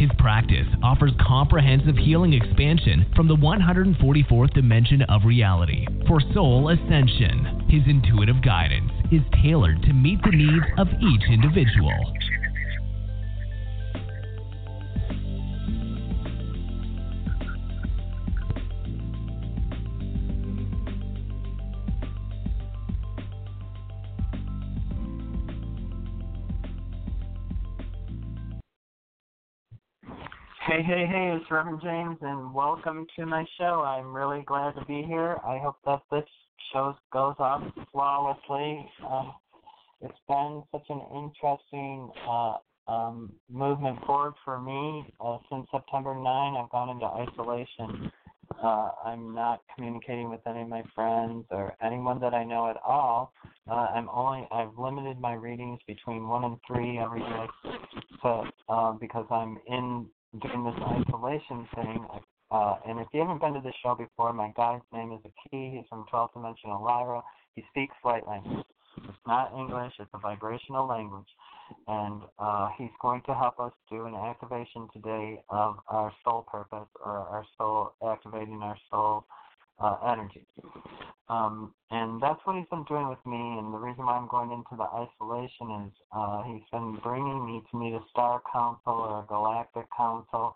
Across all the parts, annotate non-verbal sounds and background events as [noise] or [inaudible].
His practice offers comprehensive healing expansion from the 144th dimension of reality for soul ascension. His intuitive guidance is tailored to meet the needs of each individual. Hey, hey, it's Reverend James, and welcome to my show. I'm really glad to be here. I hope that this show goes off flawlessly. Uh, it's been such an interesting uh, um, movement forward for me. Uh, since September 9, I've gone into isolation. Uh, I'm not communicating with any of my friends or anyone that I know at all. Uh, I'm only I've limited my readings between one and three every day, so uh, because I'm in doing this isolation thing. Uh, and if you haven't been to this show before, my guy's name is Aki. He's from 12th Dimensional Lyra. He speaks light language. It's not English, it's a vibrational language. And uh, he's going to help us do an activation today of our soul purpose or our soul, activating our soul uh, energy. Um, and that's what he's been doing with me. And the reason why I'm going into the isolation is uh, he's been bringing me to meet a star council or a galactic council.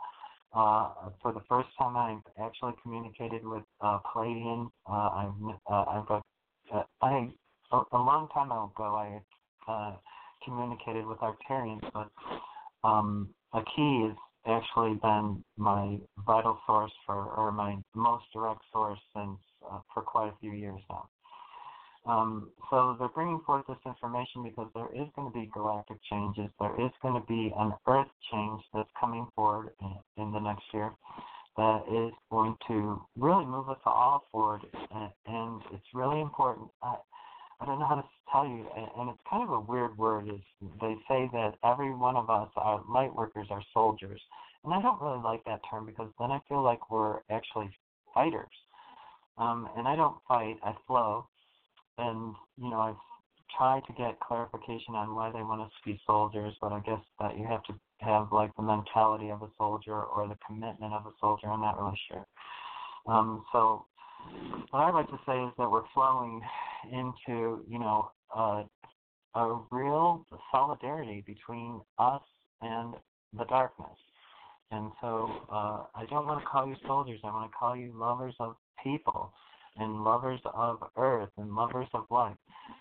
Uh, for the first time, I've actually communicated with uh, Pleiadians. Uh, I've, uh, I've got, uh, I a, a long time ago I uh, communicated with Arcturians, but um, a key has actually been my vital source for, or my most direct source since uh, for quite a few years now. Um, so they're bringing forth this information because there is going to be galactic changes. There is going to be an Earth change that's coming forward in, in the next year that is going to really move us all forward, and, and it's really important. I, I don't know how to tell you, and it's kind of a weird word. Is they say that every one of us, our light workers, are soldiers, and I don't really like that term because then I feel like we're actually fighters. Um, and I don't fight; I flow. And you know, I've tried to get clarification on why they want us to be soldiers, but I guess that you have to have like the mentality of a soldier or the commitment of a soldier. I'm not really sure. Um, so what I like to say is that we're flowing into, you know, a real solidarity between us and the darkness. And so uh, I don't want to call you soldiers. I want to call you lovers of people and lovers of earth and lovers of life.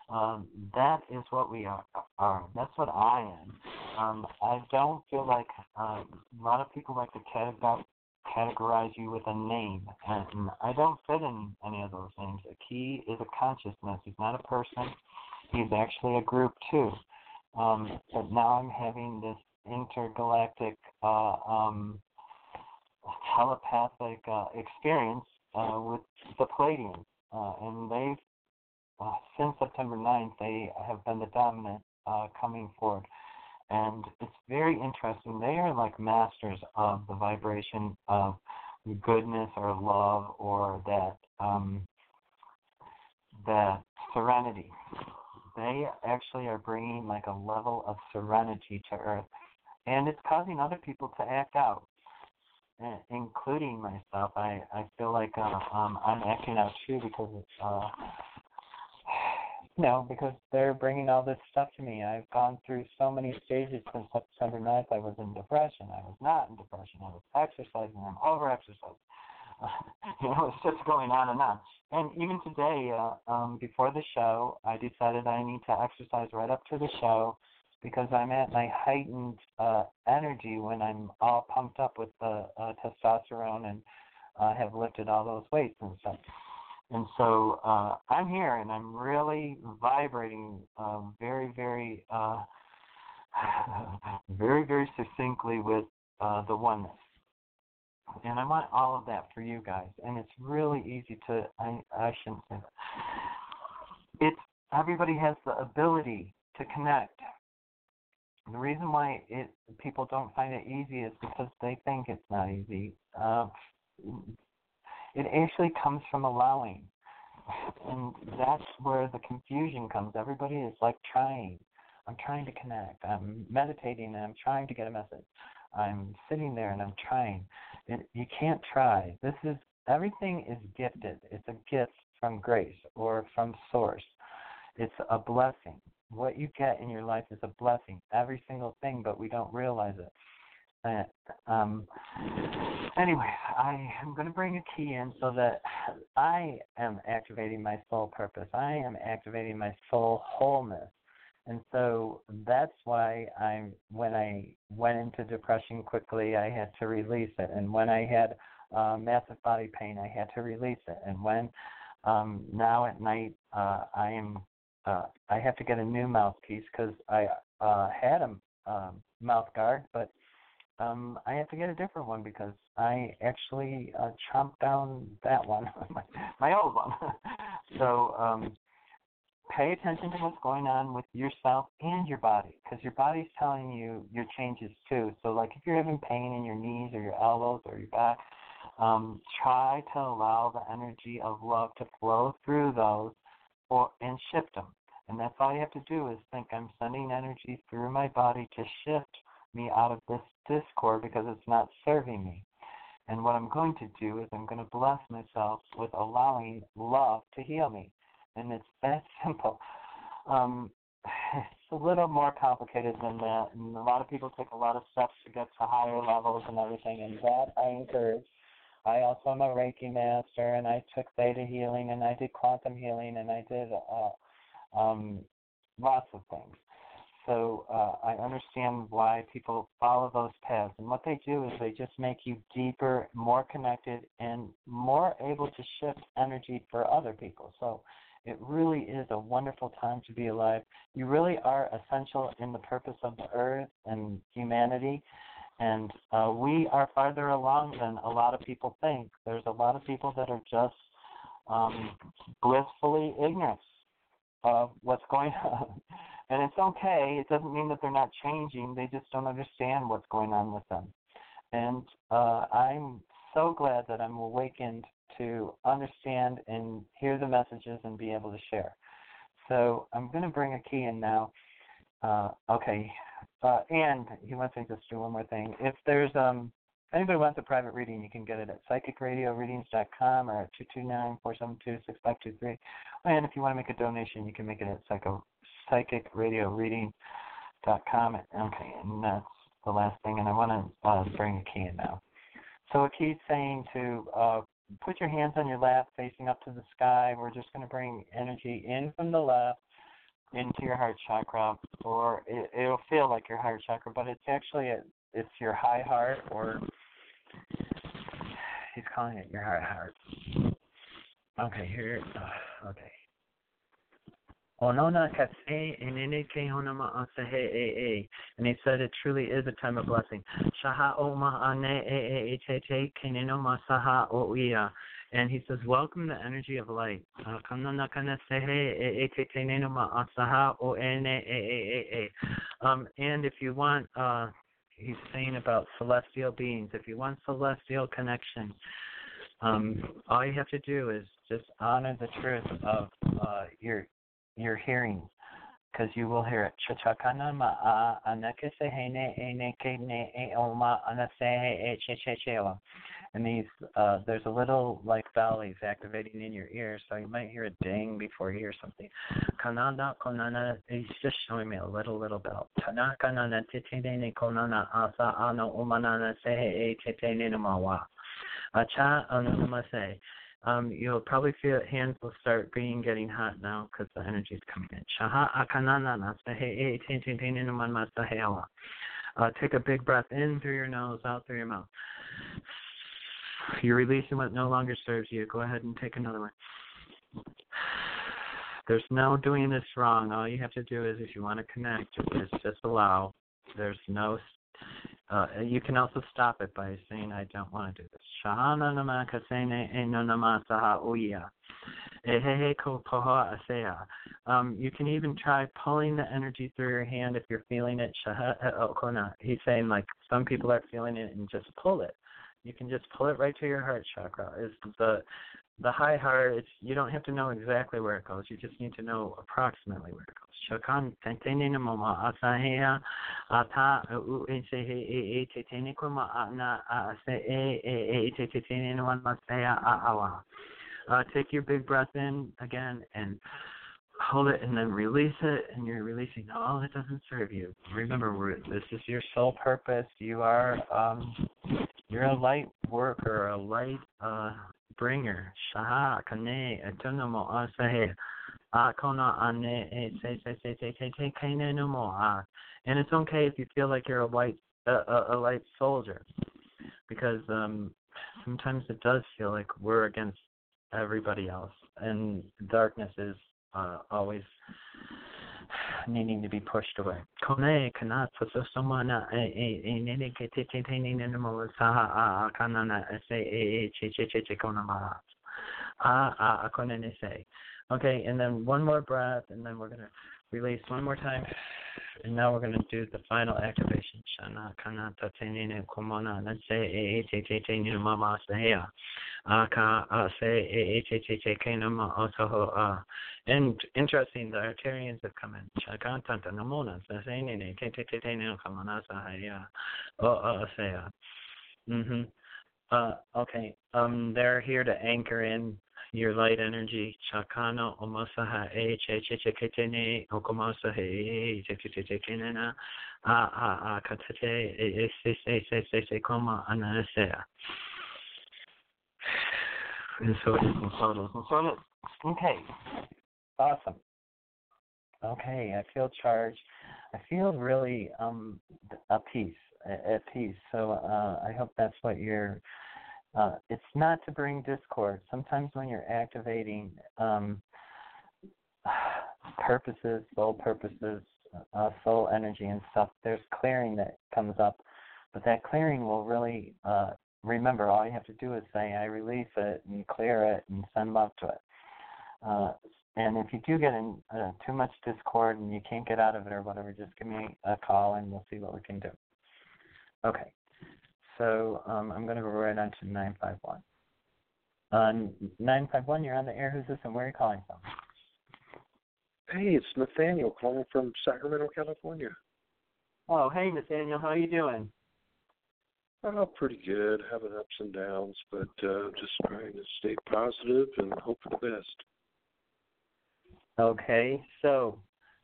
Um, that is what we are, are. That's what I am. Um, I don't feel like uh, a lot of people like to categorize, categorize you with a name, and I don't fit in any of those names. A key is a consciousness. He's not a person. He's actually a group too. Um, but now I'm having this intergalactic uh, um, telepathic uh, experience uh, with the Pleiadians, uh, and they've uh, since September 9th they have been the dominant uh, coming forward, and it's very interesting. They are like masters of the vibration of goodness or love or that um, that serenity. They actually are bringing like a level of serenity to Earth, and it's causing other people to act out including myself. I I feel like uh, um I'm acting out too because it's uh no because they're bringing all this stuff to me. I've gone through so many stages since September 9th. I was in depression. I was not in depression. I was exercising. I'm over exercising. [laughs] You know, it's just going on and on. And even today, uh, um, before the show, I decided I need to exercise right up to the show because I'm at my heightened uh, energy when I'm all pumped up with the uh, testosterone and uh, have lifted all those weights and stuff. And so uh, I'm here and I'm really vibrating uh, very, very, uh, [sighs] very, very succinctly with uh, the oneness. and I want all of that for you guys. And it's really easy to I I shouldn't say that. It's everybody has the ability to connect. The reason why it people don't find it easy is because they think it's not easy. It actually comes from allowing, and that's where the confusion comes. Everybody is like trying. I'm trying to connect. I'm meditating and I'm trying to get a message. I'm sitting there and I'm trying. It, you can't try. This is everything is gifted. It's a gift from grace or from source. It's a blessing. What you get in your life is a blessing. Every single thing, but we don't realize it. And, um, anyway, I am going to bring a key in so that I am activating my soul purpose. I am activating my soul wholeness. And so that's why I, when I went into depression quickly, I had to release it. And when I had uh, massive body pain, I had to release it. And when um, now at night, uh, I am, uh, I have to get a new mouthpiece because I uh, had a um, mouth guard, but um, I have to get a different one because I actually uh, chomped down that one, [laughs] my, my old one. [laughs] so um, pay attention to what's going on with yourself and your body because your body's telling you your changes too. So, like if you're having pain in your knees or your elbows or your back, um, try to allow the energy of love to flow through those or and shift them. And that's all you have to do is think I'm sending energy through my body to shift me out of this discord because it's not serving me. And what I'm going to do is I'm going to bless myself with allowing love to heal me and it's [laughs] that simple. Um, it's a little more complicated than that, and a lot of people take a lot of steps to get to higher levels and everything, and that I encourage. I also am a Reiki master, and I took Theta healing, and I did quantum healing, and I did uh, um, lots of things. So uh, I understand why people follow those paths, and what they do is they just make you deeper, more connected, and more able to shift energy for other people. So it really is a wonderful time to be alive. You really are essential in the purpose of the earth and humanity. And uh, we are farther along than a lot of people think. There's a lot of people that are just um, blissfully ignorant of what's going [laughs] on. And it's okay. It doesn't mean that they're not changing. They just don't understand what's going on with them. And uh, I'm so glad that I'm awakened to understand and hear the messages and be able to share. So I'm going to bring Aki in now. Uh, okay, uh, and he wants me to just do one more thing. If there's um, anybody wants a private reading, you can get it at psychicradioreadings.com or at 229-472-6523. And if you want to make a donation, you can make it at psycho, psychicradioreading.com. Okay, and that's the last thing. And I want to uh, bring a key in now. So Aki saying to uh, put your hands on your lap facing up to the sky. We're just going to bring energy in from the left into your heart chakra, or it, it'll feel like your heart chakra, but it's actually a, it's your high heart, or he's calling it your heart heart. Okay, here. Uh, okay. And he said it truly is a time of blessing. And he says, Welcome the energy of light. Um, and if you want, uh, he's saying about celestial beings, if you want celestial connection, um, all you have to do is just honor the truth of uh, your your hearing because you will hear it. And these, uh, there's a little like valleys activating in your ear, so you might hear a ding before you hear something. He's just showing me a little little bell. Acha anumase um, you'll probably feel hands will start being getting hot now because the energy is coming in. Uh, take a big breath in through your nose, out through your mouth. You're releasing what no longer serves you. Go ahead and take another one. There's no doing this wrong. All you have to do is, if you want to connect, is just allow. There's no uh, you can also stop it by saying, I don't want to do this. Shahana nama kasene eno nama saha uya. Ehehe ko poha asea. Um, you can even try pulling the energy through your hand if you're feeling it. He's saying like some people are feeling it and just pull it. You can just pull it right to your heart chakra. Is the the high heart, it's you don't have to know exactly where it goes. You just need to know approximately where it goes. Ata u e e e te tene kuma ana a se e e e te te no one awa. Uh, take your big breath in again and hold it and then release it and you're releasing all that doesn't serve you. Remember this is your sole purpose. You are um you're a light worker, a light uh bringer. Shaha kane etunomo asahe. Akona ane se se se se se se kane no more. And it's okay if you feel like you're a white a, a, a light soldier, because um sometimes it does feel like we're against everybody else, and darkness is uh, always needing to be pushed away. Kone e e ke te te te sa a se e e che che che che kona ma a a kone ne say. Okay, and then one more breath, and then we're gonna release one more time, and now we're gonna do the final activation. Shana te na se e e. Se. And interesting, the Arcturians have come in. Chakantanta namona sasenine te te te te no kamanasa haya o saya. Mhm. Uh okay. Um they're here to anchor in your light energy. Chakano omasaha e che che che ketene okomasa he che che che kenena a a a katate e se se se se se koma anasea. And so okay. Awesome. Okay, I feel charged. I feel really um at peace, at peace. So uh, I hope that's what you're. Uh, it's not to bring discord. Sometimes when you're activating um, [sighs] purposes, soul purposes, uh, soul energy and stuff, there's clearing that comes up, but that clearing will really. Uh, remember, all you have to do is say, "I release it," and clear it, and send love to it. Uh, and if you do get in uh, too much discord and you can't get out of it or whatever, just give me a call and we'll see what we can do. Okay. So um, I'm going to go right on to 951. Uh, 951, you're on the air. Who's this and where are you calling from? Hey, it's Nathaniel calling from Sacramento, California. Oh, hey, Nathaniel. How are you doing? Oh, pretty good. Having ups and downs, but uh, just trying to stay positive and hope for the best. Okay, so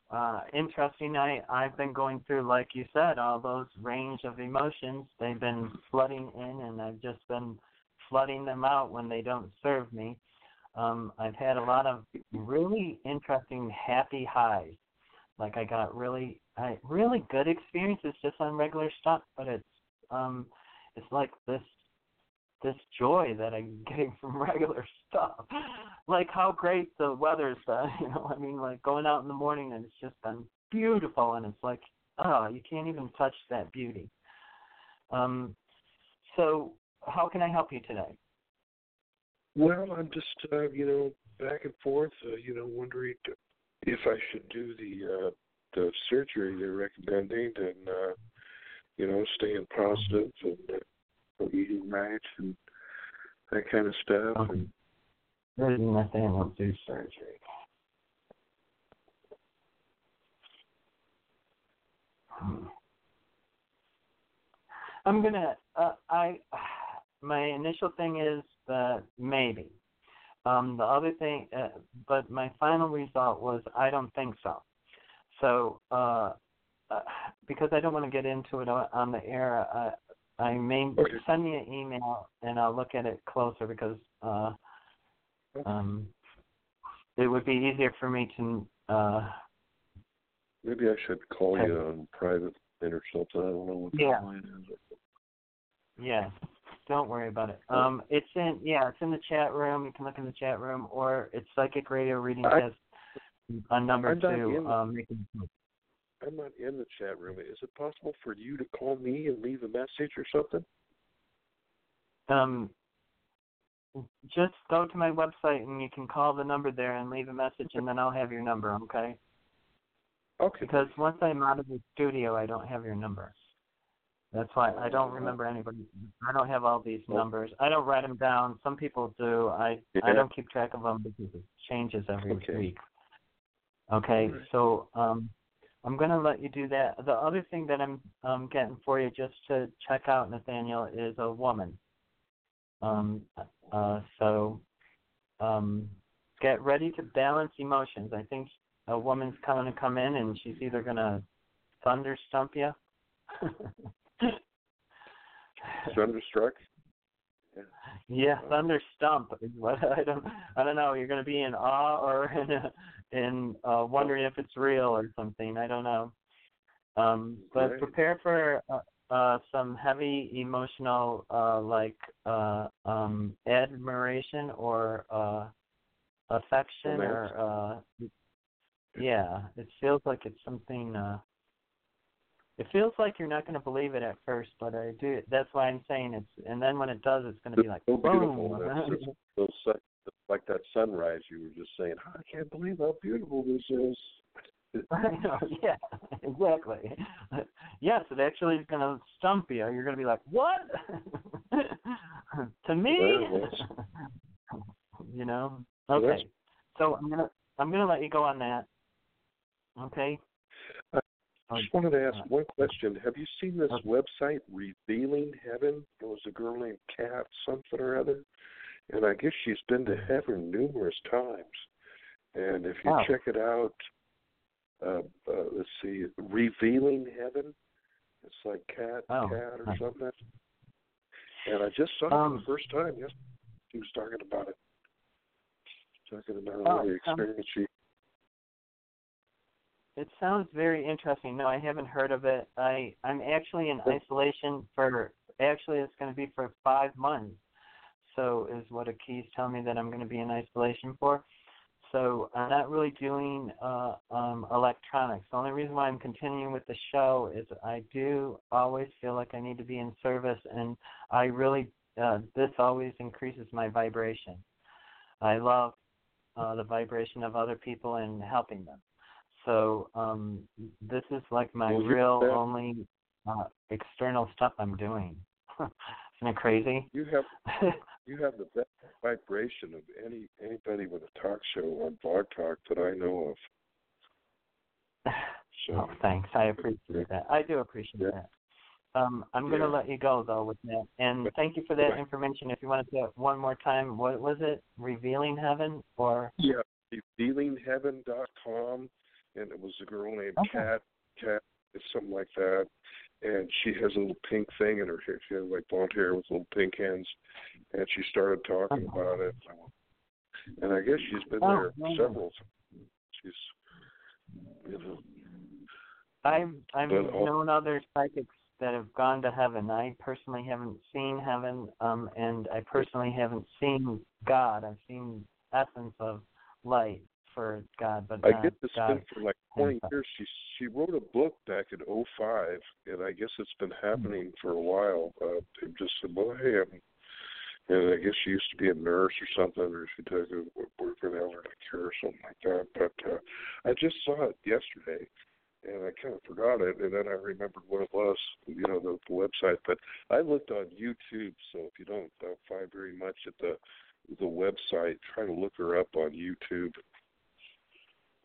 uh, interesting. I I've been going through, like you said, all those range of emotions. They've been flooding in, and I've just been flooding them out when they don't serve me. Um, I've had a lot of really interesting, happy highs. Like I got really, I really good experiences just on regular stuff, but it's um, it's like this this joy that I'm [laughs] getting from regular stuff. Like how great the weather's been, [laughs] you know, I mean like going out in the morning and it's just been beautiful and it's like, oh, you can't even touch that beauty. Um so how can I help you today? Well, I'm just uh, you know, back and forth, uh, you know, wondering if I should do the uh the surgery they're recommending and uh you know, staying positive and uh, eating right and that kind of stuff. Okay. And nothing I will do surgery. I'm gonna. Uh, I. My initial thing is that maybe. Um, the other thing, uh, but my final result was I don't think so. So, uh, uh, because I don't want to get into it on the air, uh, I may send me an email and I'll look at it closer because uh, um, it would be easier for me to. Uh, Maybe I should call you on private or something. I don't know what the yeah. line is. Yeah, don't worry about it. Um, it's in yeah, it's in the chat room. You can look in the chat room, or it's Psychic Radio Reading Test on number I'm two. Um, I'm not in the chat room. Is it possible for you to call me and leave a message or something? Um, just go to my website and you can call the number there and leave a message, and then I'll have your number. Okay? Okay. Because once I'm out of the studio, I don't have your number. That's why I don't remember anybody. I don't have all these numbers. I don't write them down. Some people do. I Yeah. I don't keep track of them because it changes every Okay. week. Okay, Alright. so um, I'm gonna let you do that. The other thing that I'm um getting for you just to check out, Nathaniel, is a woman. Um, uh, so um, get ready to balance emotions. I think a woman's coming to come in, and she's either gonna thunder stump you. [laughs] Thunderstruck. Yeah, thunder stump is what I don't. I don't know. You're going to be in awe or in a, in uh, wondering if it's real or something. I don't know. Um, but Right. prepare for uh, uh, some heavy emotional, uh, like uh, um, admiration or uh, affection or uh, yeah. It feels like it's something. Uh, it feels like you're not going to believe it at first, but I do. That's why I'm saying it's. And then when it does, it's going to be like so beautiful. boom. That's [laughs] sun, like that sunrise you were just saying. I can't believe how beautiful this is. [laughs] Yeah, [laughs] exactly. [laughs] Yes, it actually is going to stump you. You're going to be like, "What? to me?" You know. Okay. So I'm gonna I'm gonna let you go on that. Okay. I oh, just wanted to ask one question. Have you seen this website, Revealing Heaven? It was a girl named Kat something or other, and I guess she's been to heaven numerous times. And if you Wow. check it out, uh, uh, let's see, Revealing Heaven. It's like cat, Oh, cat, or something. And I just saw it for Um, the first time. Yes, she was talking about it. Talking about Oh, the um, experience she. It sounds very interesting. No, I haven't heard of it. I I'm actually in isolation for actually it's going to be for five months. So is what Aki's telling me that I'm going to be in isolation for. So I'm not really doing uh, um, electronics. The only reason why I'm continuing with the show is I do always feel like I need to be in service, and I really uh, this always increases my vibration. I love uh, the vibration of other people and helping them. So um, this is like my Well, real only uh, external stuff I'm doing. [laughs] Isn't it crazy? You have [laughs] you have the best vibration of any anybody with a talk show on Blog Talk that I know of. [sighs] So oh, thanks. I appreciate that. I do appreciate Yeah. that. Um, I'm going to let you go though with that, and thank you for that information. If you want to do it one more time, what was it? Revealing Heaven or yeah, feelingheaven.com, and it was a girl named Okay. Kat, Kat, something like that, and she has a little pink thing in her hair. She has like blonde hair with little pink ends, and she started talking Uh-huh. about it. And I guess she's been Oh, there several. times. She's, you know, I've I've But known other psychics that have gone to heaven. I personally haven't seen heaven, um, and I personally haven't seen God. I've seen essence of light for God, but I get this God. thing for like 20 himself. years. She she wrote a book back in '05, and I guess it's been happening for a while. Uh, they just said, "Well, hey, I'm," and I guess she used to be a nurse or something, or she took a work for the elderly care or something like that. But uh, I just saw it yesterday, and I kind of forgot it, and then I remembered what it was, you know, the, the website. But I looked on YouTube, so if you don't uh, find very much at the the website, try to look her up on YouTube.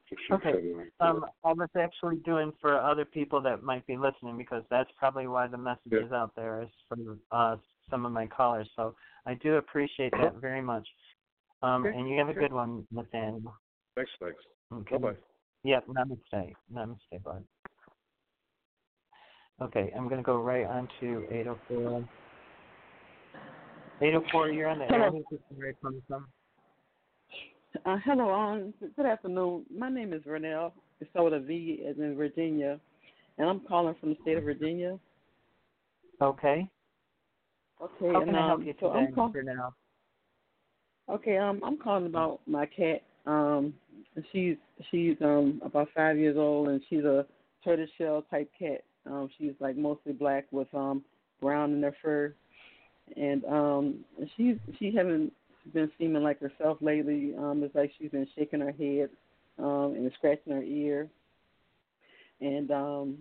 She's Okay. kinda- Um, I was actually doing for other people that might be listening because that's probably why the message Yeah. is out there is from uh, some of my callers. So I do appreciate that very much. Um, Okay, and you have a okay. good one, Nathaniel. Thanks, thanks. Okay. Bye bye. Yep, namaste. Namaste, bud. Okay, I'm going to go right on to 804. 804, you're on the air. Hello. Who's this right from from? Uh, hello, um, good afternoon. My name is Vernell. It's with a V as in Virginia, and I'm calling from the state of Virginia. Okay. Okay, How and can I help um, you so today, I'm call- okay, um, I'm calling about my cat. Um, she's she's um about five years old, and she's a tortoiseshell type cat. Um, she's like mostly black with um brown in her fur, and um, she's she haven't been seeming like herself lately. Um, it's like she's been shaking her head um, and scratching her ear, and um,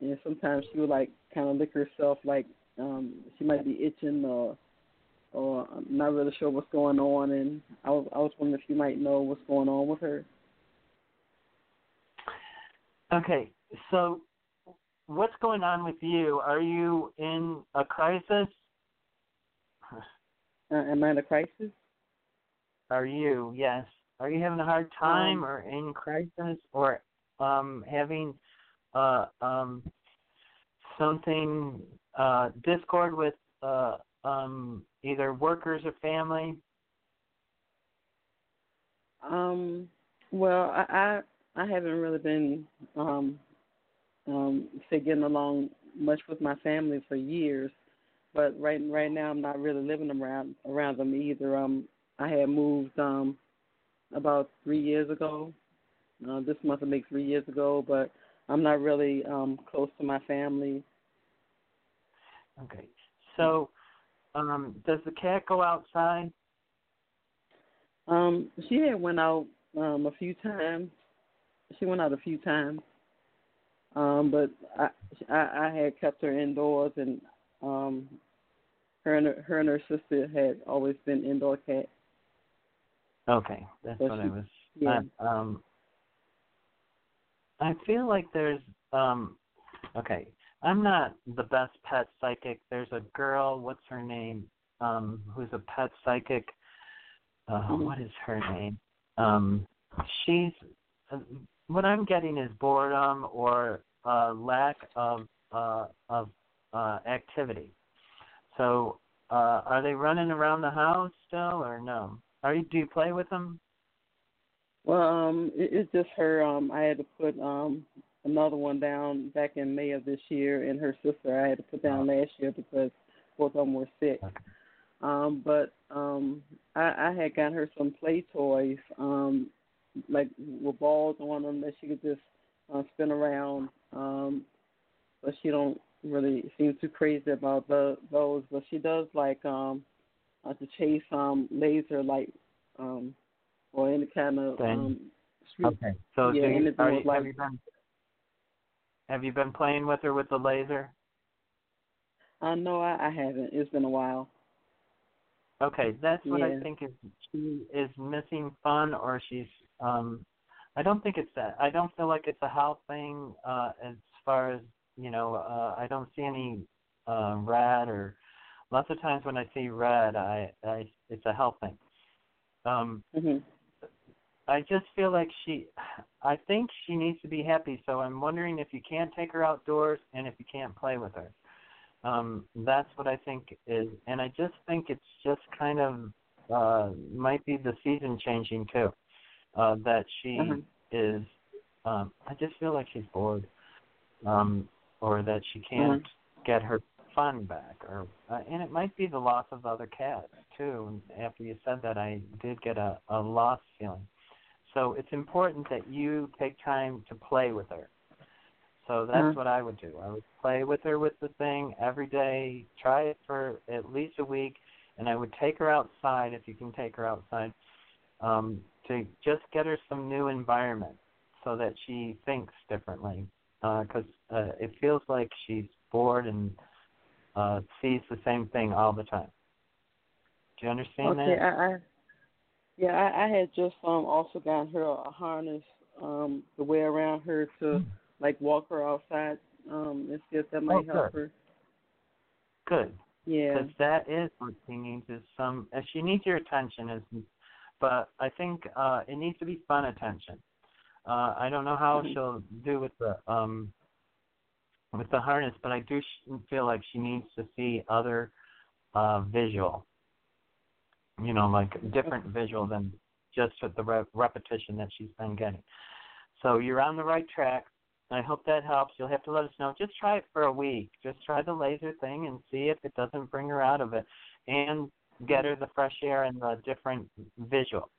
and sometimes she would like kind of lick herself, like um, she might be itching or or I'm not really sure what's going on. And I was I was wondering if you might know what's going on with her. Okay, so what's going on with you? Are you in a crisis? Uh, am I in a crisis? Are you? Yes. Are you having a hard time Um, or in crisis or um having uh um something uh discord with uh um either workers or family? Um, well, I, I I haven't really been um um say getting along much with my family for years, but right right now I'm not really living around around them either. Um, I had moved um about three years ago. Uh, this month will make three years ago, but I'm not really um close to my family. Okay. So um does the cat go outside? Um, she had went out um a few times. She went out a few times. Um, but I, I I had kept her indoors, and um, her and her, her and her sister had always been indoor cats. Okay, that's So what I was. Yeah. I, um, I feel like there's um, okay. I'm not the best pet psychic. There's a girl. What's her name? Um, who's a pet psychic? Uh, Mhm. what is her name? Um, she's. Uh, what I'm getting is boredom or uh, lack of uh, of uh, activity. So, uh, are they running around the house still, or no? Are you? Do you play with them? Well, um, it, it's just her. Um, I had to put um another one down back in May of this year, and her sister I had to put down last year because both of them were sick. Um, but um, I, I had got her some play toys, um, like with balls on them that she could just uh, spin around. Um, but she don't really seem too crazy about the, those. But she does like um, uh, to chase um laser light um, or any kind of um, street. Okay. So Yeah, you, anything are with you, have like- you been have you been playing with her with the laser? Uh, no, I, I haven't. It's been a while. Okay, that's what I think is she is missing fun or she's um I don't think it's that I don't feel like it's a health thing uh as far as you know, uh I don't see any uh red or lots of times when I see red I, I it's a health thing. Um hmm I just feel like she I think she needs to be happy, so I'm wondering if you can't take her outdoors and if you can't play with her. Um that's what I think is and I just think it's just kind of uh might be the season changing too. Uh that she Uh-huh. is um I just feel like she's bored. Um or that she can't get her fun back or uh, and it might be the loss of other cats too. After you said that I did get a, a loss feeling. So it's important that you take time to play with her. So that's Uh-huh. what I would do. I would play with her with the thing every day, try it for at least a week, and I would take her outside if you can take her outside, um, to just get her some new environment so that she thinks differently. Because uh, it feels like she's bored and uh, sees the same thing all the time. Do you understand Okay, that? I, I yeah, I, I had just um also gotten her a harness um the way around her to like walk her outside um and see if that might Oh, help good. her. Good. Yeah. because that is what she needs is some uh, she needs your attention is but i think uh it needs to be fun attention uh i don't know how Mhm. she'll do with the um with the harness but i do sh- feel like she needs to see other uh visual you know like different visual than just with the re- repetition that she's been getting so you're on the right track I hope that helps. You'll have to let us know. Just try it for a week. Just try the laser thing and see if it doesn't bring her out of it, and get her the fresh air and the different visual.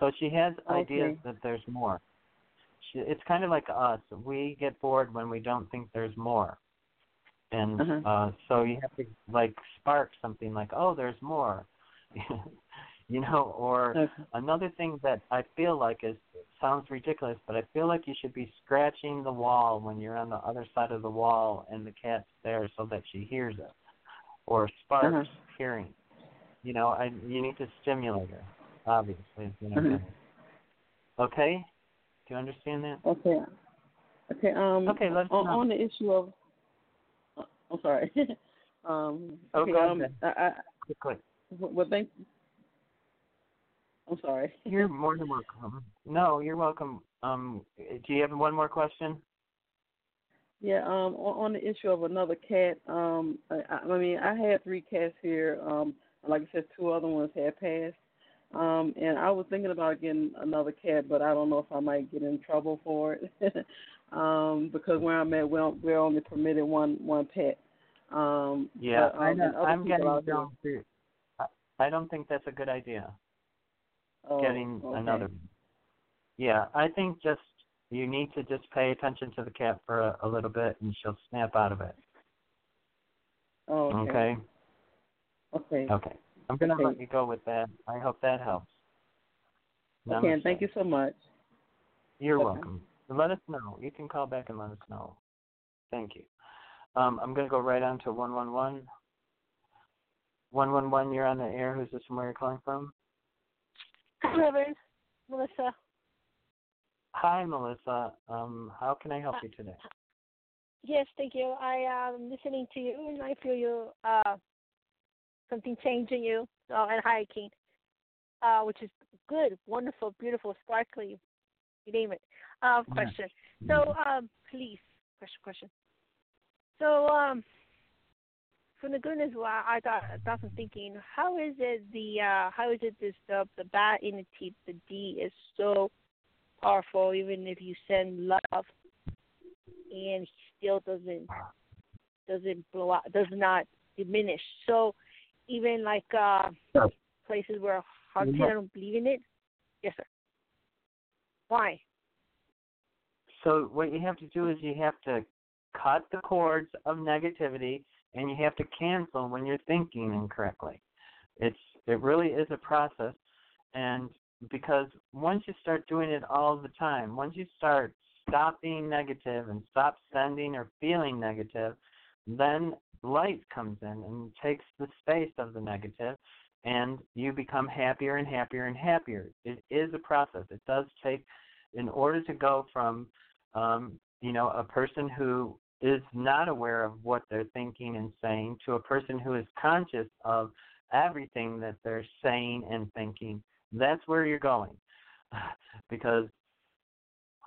So she has ideas that there's more. It's kind of like us. We get bored when we don't think there's more, and Uh-huh. uh so you have to like spark something like, oh, there's more, [laughs] you know. Or Okay. another thing that I feel like is sounds ridiculous, but I feel like you should be scratching the wall when you're on the other side of the wall and the cat's there so that she hears it, or sparks Uh-huh. hearing. You know, I you need to stimulate her. Obviously, you know. Mhm. Okay, do you understand that? Okay. Okay. Um. Okay, let's on, on the issue of. uh, I'm sorry. [laughs] um. Oh, okay, go um, ahead. I, I, Quickly. well, thank. I'm sorry. [laughs] You're more than welcome. No, you're welcome. Um, do you have one more question? Yeah, um, on, on the issue of another cat, um, I, I I mean, I had three cats here. Um, like I said, two other ones had passed. Um, and I was thinking about getting another cat, but I don't know if I might get in trouble for it. [laughs] um, because where I'm at, we're, we're only permitted one one pet. Um, Yeah, but, I um, know, and other I'm getting down. I, I don't think that's a good idea. oh, getting okay. another. Yeah, I think just you need to just pay attention to the cat for a, a little bit, and she'll snap out of it. Oh, okay. Okay. Okay. Okay. I'm gonna Okay. let you go with that. I hope that helps. Okay, and thank you so much. You're Okay. welcome. Let us know. You can call back and let us know. Thank you. Um, I'm going to go right on to 111. 111, you're on the air. Who's this and where you're calling from? Hi, Reverend Melissa. Hi, Melissa. Um, how can I help you today? Yes, thank you. I am listening to you, and I feel you uh something changing you. So and hiking, uh, which is good, wonderful, beautiful, sparkly, you name it. Uh, Yeah. question. So, um, please, question, question. So, um, from the goodness, well, I got got some thinking. How is it the uh, how is it this the the bat in the teeth, the D is so powerful, even if you send love, and he still doesn't doesn't blow out, does not diminish. So, even like uh, Yes. places where haunted, Yeah. I don't believe in it. Yes, sir. Why? So what you have to do is you have to cut the cords of negativity and you have to cancel when you're thinking incorrectly. It's it really is a process and because once you start doing it all the time, once you start stop being negative and stop sending or feeling negative, then light comes in and takes the space of the negative and you become happier and happier and happier. It is a process. It does take in order to go from um, you know, a person who is not aware of what they're thinking and saying to a person who is conscious of everything that they're saying and thinking. That's where you're going. [sighs] because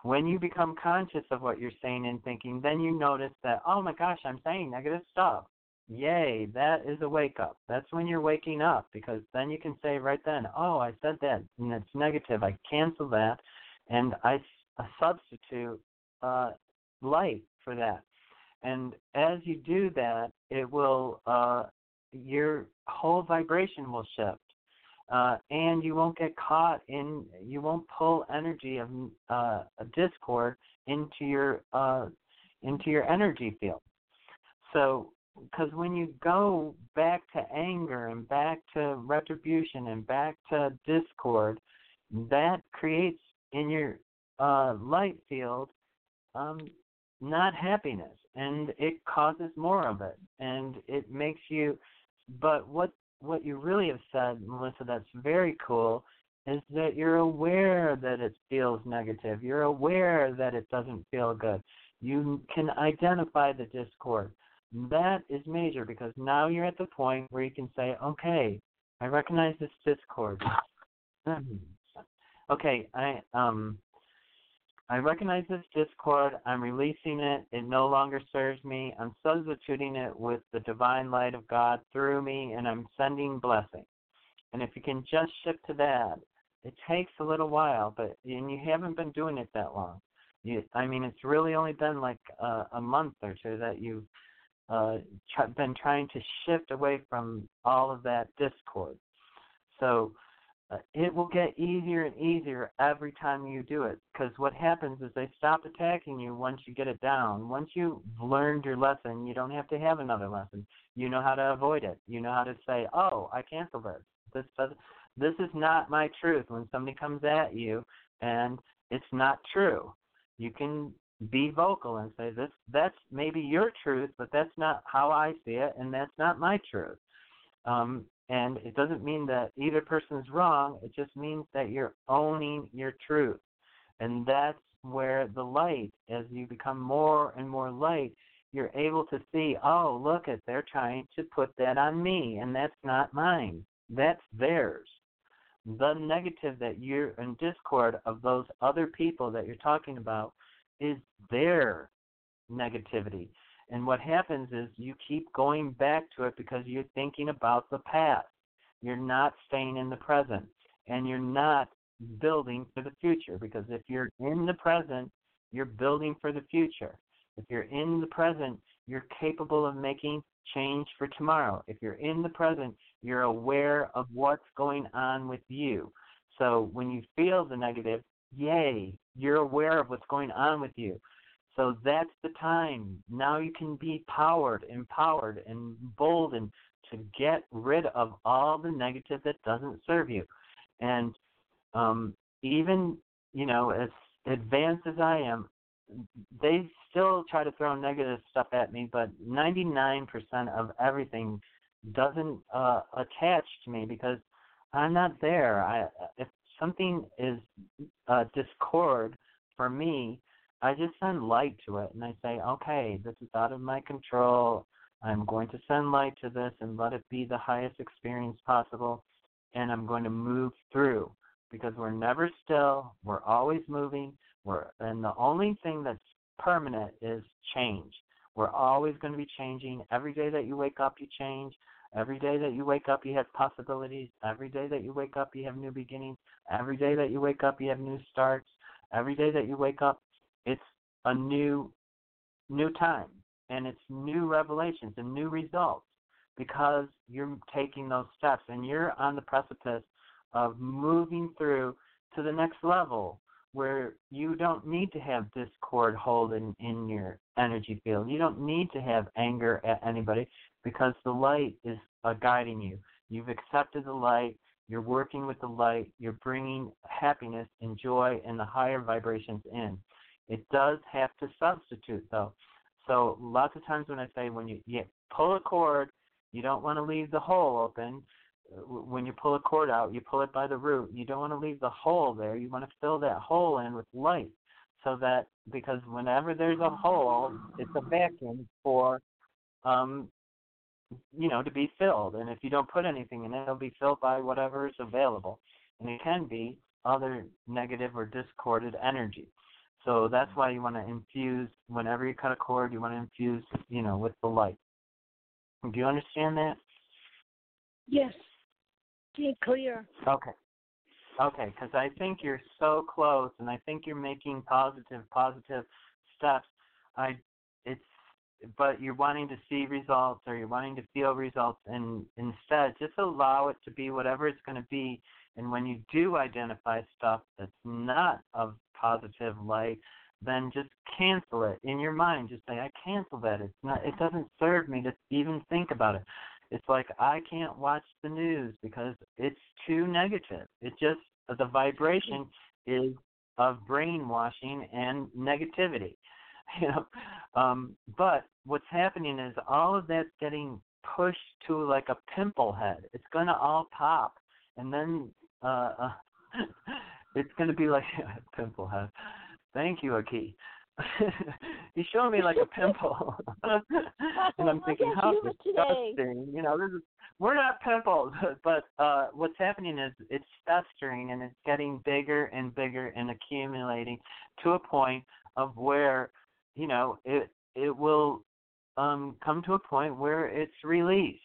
when you become conscious of what you're saying and thinking, then you notice that, oh my gosh, I'm saying negative stuff. Yay, that is a wake up. That's when you're waking up because then you can say right then, oh, I said that and it's negative. I cancel that and I s- substitute uh, light for that. And as you do that, it will uh, your whole vibration will shift, uh, and you won't get caught in. You won't pull energy of uh, discord into your uh, into your energy field. So, because when you go back to anger and back to retribution and back to discord, that creates in your uh, light field um, not happiness, and it causes more of it, and it makes you. But what what you really have said, Melissa, that's very cool, is that you're aware that it feels negative. You're aware that it doesn't feel good. You can identify the discord. That is major because now you're at the point where you can say, okay, I recognize this discord. okay, I um I recognize this discord. I'm releasing it. It no longer serves me. I'm substituting it with the divine light of God through me, and I'm sending blessing. And if you can just shift to that, it takes a little while, but and you haven't been doing it that long. You, I mean, it's really only been like a month or two that you've uh, tr- been trying to shift away from all of that discord. So uh, it will get easier and easier every time you do it because what happens is they stop attacking you once you get it down. Once you've learned your lesson you don't have to have another lesson. You know how to avoid it. You know how to say oh i cancel this. This does this is not my truth. When somebody comes at you and it's not true you can be vocal and say this that's maybe your truth but that's not how i see it and that's not my truth. Um, and it doesn't mean that either person is wrong, it just means that you're owning your truth. And that's where the light, as you become more and more light, you're able to see, oh, look at they're trying to put that on me, and that's not mine. That's theirs. The negative that you're in discord of those other people that you're talking about is their negativity. And what happens is you keep going back to it because you're thinking about the past. You're not staying in the present. And you're not building for the future because if you're in the present, you're building for the future. If you're in the present, you're capable of making change for tomorrow. If you're in the present, you're aware of what's going on with you. So when you feel the negative, yay, you're aware of what's going on with you. So that's the time. Now you can be powered, empowered, and boldened to get rid of all the negative that doesn't serve you. And um, even, you know, as advanced as I am, they still try to throw negative stuff at me, but 99% of everything doesn't uh, attach to me because I'm not there. I if something is uh, discord for me, I just send light to it and I say, okay, this is out of my control. I'm going to send light to this and let it be the highest experience possible. And I'm going to move through because we're never still. We're always moving. We're, and the only thing that's permanent is change. We're always going to be changing. Every day that you wake up, you change. Every day that you wake up, you have possibilities. Every day that you wake up, you have new beginnings. Every day that you wake up, you have new starts. Every day that you wake up, it's a new new time and it's new revelations and new results because you're taking those steps and you're on the precipice of moving through to the next level where you don't need to have discord hold in, in your energy field. You don't need to have anger at anybody because the light is uh, guiding you. You've accepted the light. You're working with the light. You're bringing happiness and joy and the higher vibrations in. It does have to substitute though. So lots of times when I say when you, you pull a cord, you don't want to leave the hole open. When you pull a cord out, you pull it by the root. You don't want to leave the hole there. You want to fill that hole in with light, so that because whenever there's a hole, it's a vacuum for, um, you know, to be filled. And if you don't put anything in it, it'll be filled by whatever is available, and it can be other negative or discorded energy. So that's why you want to infuse whenever you cut a cord, you want to infuse, you know, with the light. Do you understand that? Yes. Clear. Okay. Okay, because I think you're so close, and I think you're making positive, positive steps. I, it's, but you're wanting to see results, or you're wanting to feel results, and instead, just allow it to be whatever it's going to be. And when you do identify stuff that's not of positive light, then just cancel it in your mind. Just say, I cancel that. It's not. It doesn't serve me to even think about it. It's like I can't watch the news because it's too negative. It just the vibration is of brainwashing and negativity. You [laughs] know, um, but what's happening is all of that's getting pushed to like a pimple head. It's gonna all pop, and then uh, uh [laughs] it's going to be like [laughs] a pimple head. Thank you, Aki. He's showing me like a pimple, and I'm thinking, how disgusting. You know, this is we're not pimples, but uh what's happening is it's festering and it's getting bigger and bigger and accumulating to a point of where, you know, it it will um come to a point where it's released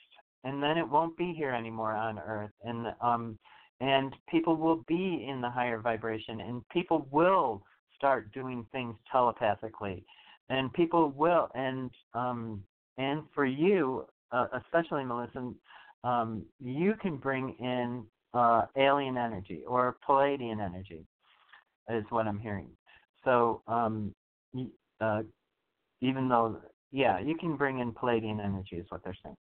and then it won't be here anymore on earth and um and people will be in the higher vibration and people will start doing things telepathically and people will and um and for you uh, especially melissa um you can bring in uh, alien energy or Pleiadian energy, is what I'm hearing. So um, uh, even though, yeah, you can bring in Pleiadian energy, is what they're saying.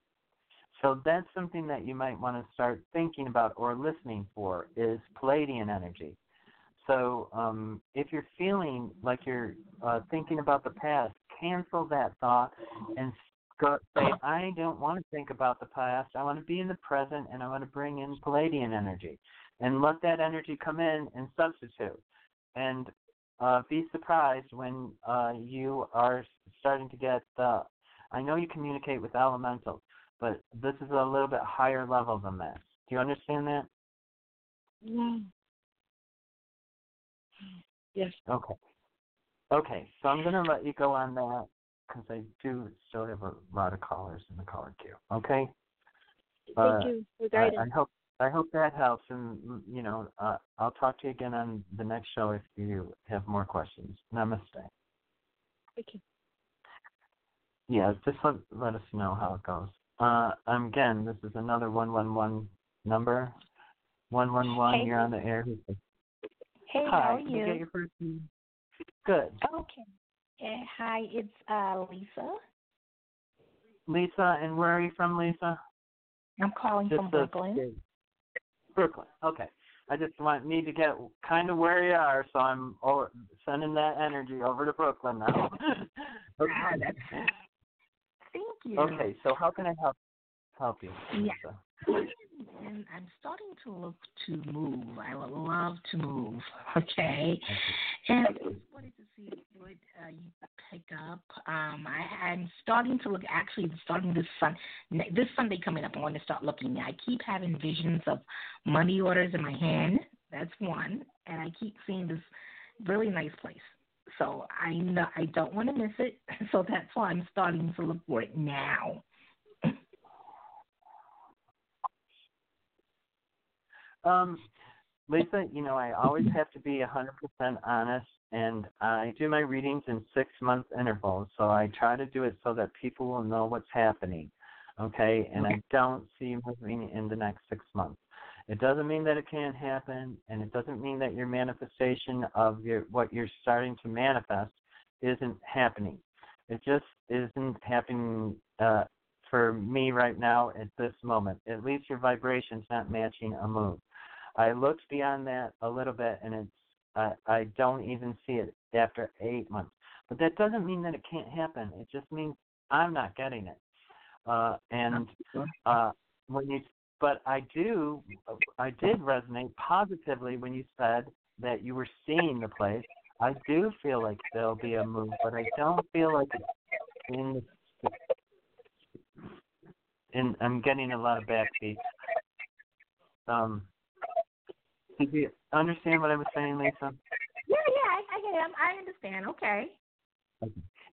So that's something that you might want to start thinking about or listening for is Pleiadian energy. So um, if you're feeling like you're uh, thinking about the past, cancel that thought and say, I don't want to think about the past. I want to be in the present and I want to bring in Pleiadian energy and let that energy come in and substitute. And uh, be surprised when uh, you are starting to get the. I know you communicate with elementals, but this is a little bit higher level than that. Do you understand that? Yeah. Yes. Okay. Okay, so I'm going to let you go on that because I do still have a lot of callers in the caller queue. Okay. Thank Uh, you for I. I hope I hope that helps, and mm, you know, uh, I'll talk to you again on the next show if you have more questions. Namaste. Thank you. Yeah, just let let us know how it goes. Uh, again, this is another one one one number. One one one. Hey. You're on the air. Hey, Hi. how are you you? get your first name? Good. Okay. Uh, hi, it's uh, Lisa. Lisa, and where are you from, Lisa? I'm calling from the Brooklyn. Brooklyn. Okay. I just want need to get kind of where you are, so I'm over, sending that energy over to Brooklyn now. [laughs] okay. Ah, that's- [laughs] Thank you. Okay. So how can I help help you, Yeah. And I'm starting to look to move. I would love to move. [laughs] Okay. And I just wanted to see what uh, you pick up. Um, I, I'm starting to look. Actually, starting this sun, this Sunday coming up, I want to start looking. I keep having visions of money orders in my hand. That's one, and I keep seeing this really nice place. So I know I don't want to miss it. [laughs] So that's why I'm starting to look for it now. Um, Lisa, you know, I always have to be a 100% honest, and I do my readings in six month intervals. So I try to do it so that people will know what's happening. Okay? And I don't see moving in the next six months. It doesn't mean that it can't happen, and it doesn't mean that your manifestation of your what you're starting to manifest isn't happening. It just isn't happening uh, for me right now at this moment. At least your vibration's not matching a move. I looked beyond that a little bit, and it's I I don't even see it after eight months. But that doesn't mean that it can't happen. It just means I'm not getting it. Uh, and uh, when you, but I do, I did resonate positively when you said that you were seeing the place. I do feel like there'll be a move, but I don't feel like it's in the. And I'm getting a lot of backbeats. Um, did you understand what I was saying, Lisa? Yeah, yeah, I, I get it. I understand. Okay.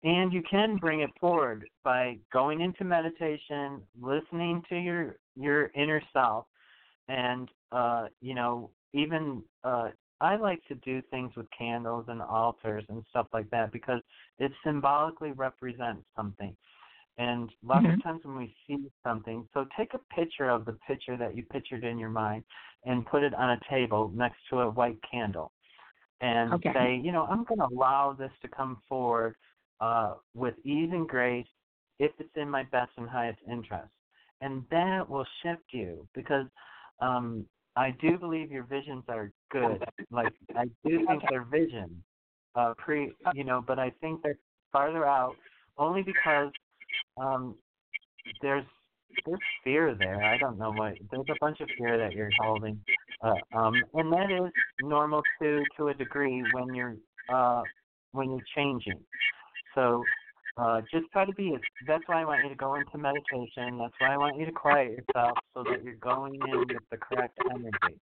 And you can bring it forward by going into meditation, listening to your your inner self, and uh, you know even uh, I like to do things with candles and altars and stuff like that because it symbolically represents something. And lots Mhm. of times when we see something, so take a picture of the picture that you pictured in your mind and put it on a table next to a white candle and Okay. say, you know, I'm going to allow this to come forward uh, with ease and grace if it's in my best and highest interest. And that will shift you because um, I do believe your visions are good. Like, I do [laughs] think they're visions, uh, pre, you know, but I think they're farther out only because um, there's there's fear there. I don't know what there's a bunch of fear that you're holding, uh, um, and that is normal to to a degree when you're uh, when you're changing. So uh, just try to be. That's why I want you to go into meditation. That's why I want you to quiet yourself so that you're going in with the correct energy.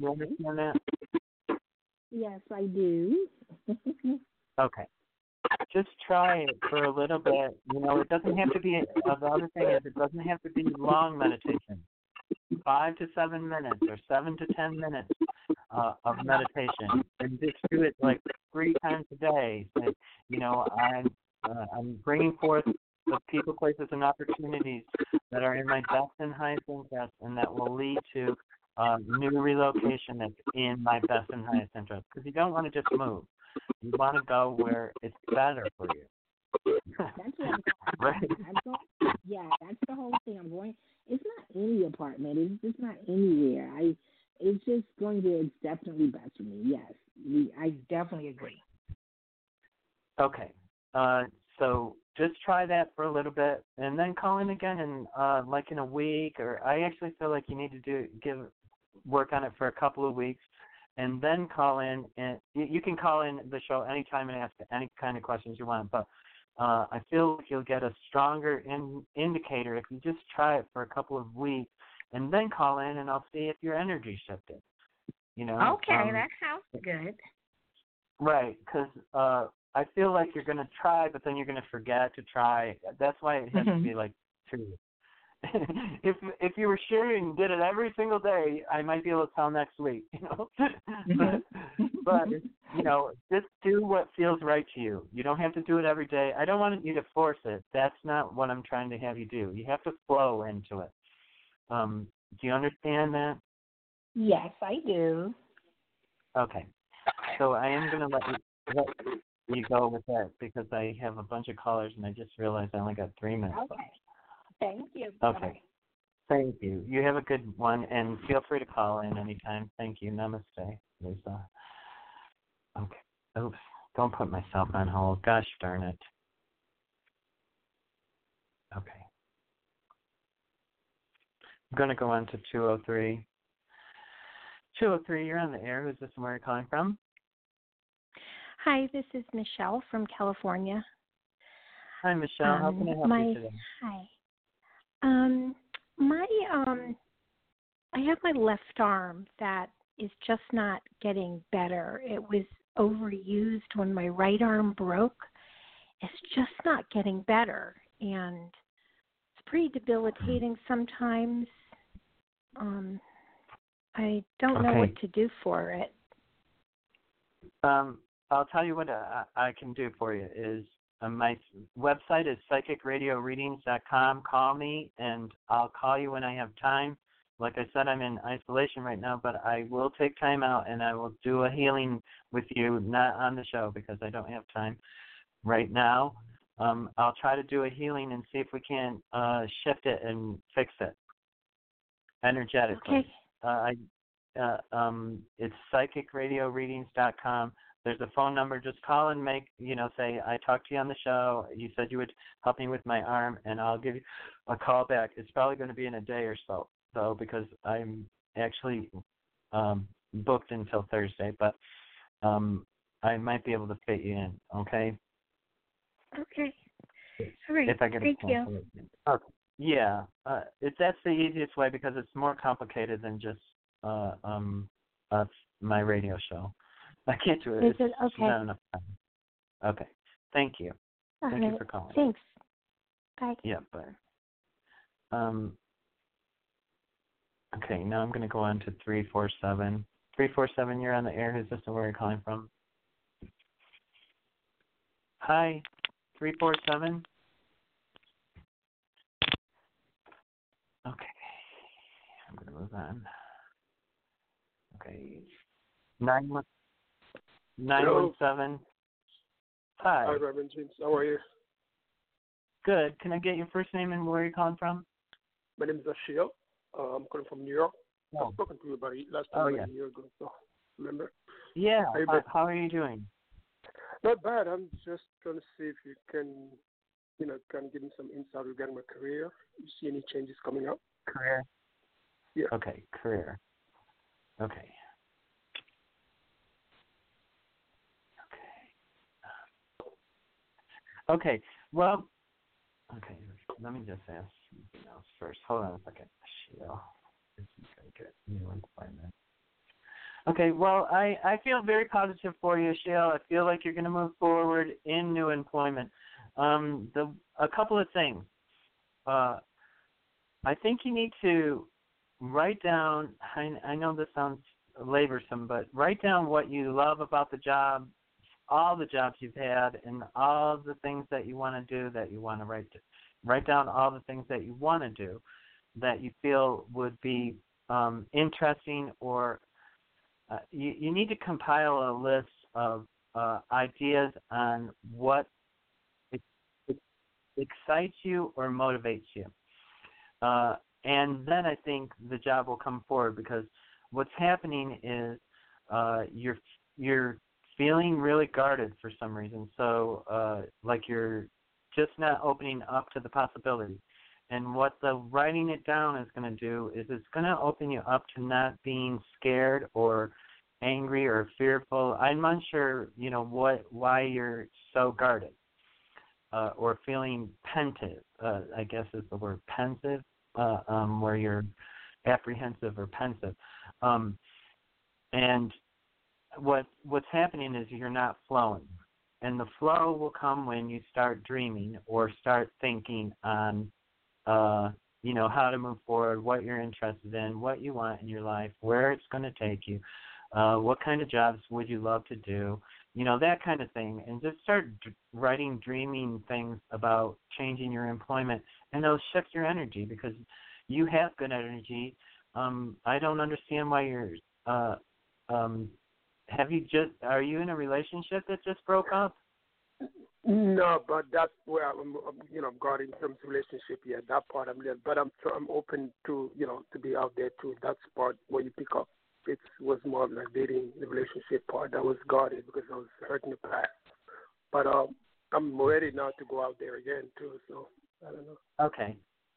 You understand that? Yes, I do. [laughs] Okay. Just try it for a little bit. You know, it doesn't have to be. Uh, the other thing is, it doesn't have to be long meditation. Five to seven minutes, or seven to ten minutes uh, of meditation, and just do it like three times a day. Say, you know, I'm uh, I'm bringing forth the people, places, and opportunities that are in my best and highest interest, and that will lead to uh, new relocation that's in my best and highest interest. Because you don't want to just move. You want to go where it's better for you. That's what I'm [laughs] right. Going, yeah, that's the whole thing. I'm going. It's not any apartment. It's just not anywhere. I. It's just going to. It's definitely best for me. Yes, we. I definitely agree. Okay. Uh, so just try that for a little bit, and then call in again in uh, like in a week. Or I actually feel like you need to do give work on it for a couple of weeks, and then call in. And you, you can call in the show anytime and ask any kind of questions you want. But uh, I feel like you'll get a stronger in, indicator if you just try it for a couple of weeks, and then call in, and I'll see if your energy shifted. You know. Okay, um, that sounds good. Right, because uh, I feel like you're going to try, but then you're going to forget to try. That's why it has to be like two. [laughs] if if you were sure and did it every single day, I might be able to tell next week. You know, [laughs] but, but [laughs] you know, just do what feels right to you. You don't have to do it every day. I don't want you to force it. That's not what I'm trying to have you do. You have to flow into it. Um, do you understand that? Yes, I do. Okay. So I am going to let you let you go with that because I have a bunch of callers and I just realized I only got three minutes. left. Okay. Thank you. Okay. Thank you. You have a good one, and feel free to call in anytime. Thank you. Namaste, Lisa. Okay. Oops. Don't put myself on hold. Gosh darn it. Okay. I'm going to go on to 203. 203, you're on the air. Who's this and where are you calling from? Hi, this is Michelle from California. Hi, Michelle. How can I Um, help my, you today? Hi. Um, my um, I have my left arm that is just not getting better. It was overused when my right arm broke. It's just not getting better, and it's pretty debilitating sometimes. Um, I don't know what to do for it. Um, I'll tell you what I, I can do for you is my website is psychicradioreadings.com. Call me and I'll call you when I have time. Like I said, I'm in isolation right now, but I will take time out and I will do a healing with you, not on the show because I don't have time right now. Um, I'll try to do a healing and see if we can uh, shift it and fix it energetically. Okay. Uh, I, uh, um, it's psychicradioreadings.com. There's a phone number. Just call and make, you know, say, I talked to you on the show. You said you would help me with my arm, and I'll give you a call back. It's probably going to be in a day or so, though, because I'm actually um, booked until Thursday, but um, I might be able to fit you in, okay? Okay. All right. if I get a Thank phone you. Okay. Yeah, uh, it, that's the easiest way because it's more complicated than just uh, um, uh, my radio show. I can't do it. Is It's it okay? Not enough time. Okay. Thank you. All Thank you for calling. Thanks. Bye. Yeah, bye. Um. Okay, now I'm going to go on to three four seven. Three four seven. You're on the air. Who's this and where are you calling from? Hi, three four seven. Okay, I'm going to move on. Okay, nine one nine one seven. Hi. Hi, Reverend James. How are you? Good. Can I get your first name and where you're calling from? My name is Ashil. Uh, I'm calling from New York. Oh. I've spoken to you about it last Oh, time yeah. a year ago. So remember? Yeah. How How, how are you doing? Not bad. I'm just trying to see if you can, you know, kind of give me some insight regarding my career. You see any changes coming up? Career. Yeah. Okay, career. Okay. Okay. Well. Okay. Let me just ask something else first. Hold on a second. Sheila. This is gonna get new employment. Okay, well, I, I feel very positive for you, Sheila. I feel like you're going to move forward in new employment. Um, the a couple of things. Uh, I think you need to write down. I, I know this sounds laborsome, but write down what you love about the job, all the jobs you've had, and all the things that you want to do that you want to write. Write down all the things that you want to do that you feel would be um, interesting or uh, you, you need to compile a list of uh, ideas on what excites you or motivates you. Uh, and then I think the job will come forward because what's happening is uh, you're you're feeling really guarded for some reason. So uh, like you're just not opening up to the possibility. And what the writing it down is going to do is it's going to open you up to not being scared or angry or fearful. I'm unsure, you know, what why you're so guarded uh, or feeling pensive. Uh, I guess is the word pensive, uh, um, where you're apprehensive or pensive. Um, and what what's happening is you're not flowing, and the flow will come when you start dreaming or start thinking on, uh, you know, how to move forward, what you're interested in, what you want in your life, where it's going to take you, uh, what kind of jobs would you love to do, you know that kind of thing. And just start d- writing dreaming things about changing your employment and they'll shift your energy because you have good energy. Um i don't understand why you're uh um have you just are you in a relationship that just broke up no, but that's where I'm, you know, got in terms of relationship. Yeah, that part I'm there, but I'm I'm open to, you know, to be out there too. That's part where you pick up it was more of like dating the relationship part that was guarded because I was hurt in the past. But um, I'm ready now to go out there again too. So I don't know. Okay.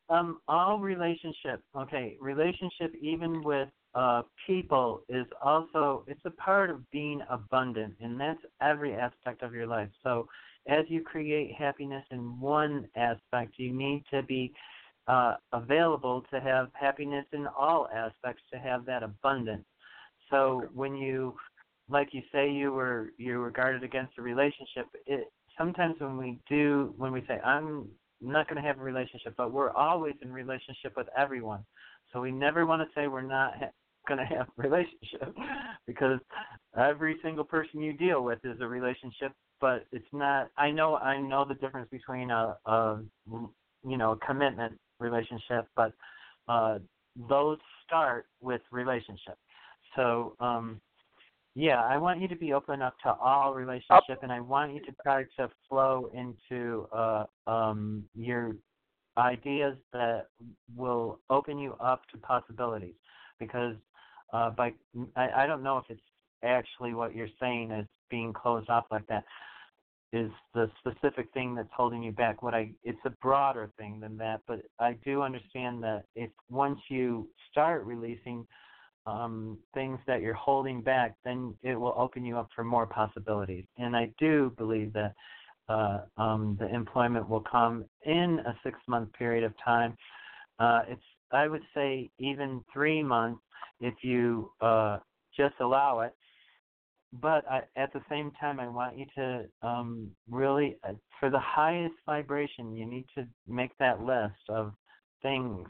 Um, all relationship. Okay, relationship even with uh people is also it's a part of being abundant, and that's every aspect of your life. So as you create happiness in one aspect, you need to be uh, available to have happiness in all aspects to have that abundance. So okay. when you, like you say, you were you were guarded against a relationship. It sometimes when we do when we say I'm not going to have a relationship, but we're always in relationship with everyone. So we never want to say we're not going to have [laughs] a relationship because every single person you deal with is a relationship. But it's not. I know. I know the difference between a, a you know a commitment relationship, but uh, those start with relationship. So, um, yeah, I want you to be open up to all relationship, and I want you to try to flow into uh, um, your ideas that will open you up to possibilities. Because uh, by I, I don't know if it's actually what you're saying is being closed off like that is the specific thing that's holding you back. What I it's a broader thing than that, but I do understand that if once you start releasing um, things that you're holding back, then it will open you up for more possibilities. And I do believe that uh, um, the employment will come in a six month period of time. Uh, it's I would say even three months if you uh, just allow it. But I, at the same time, I want you to um, really, uh, for the highest vibration, you need to make that list of things.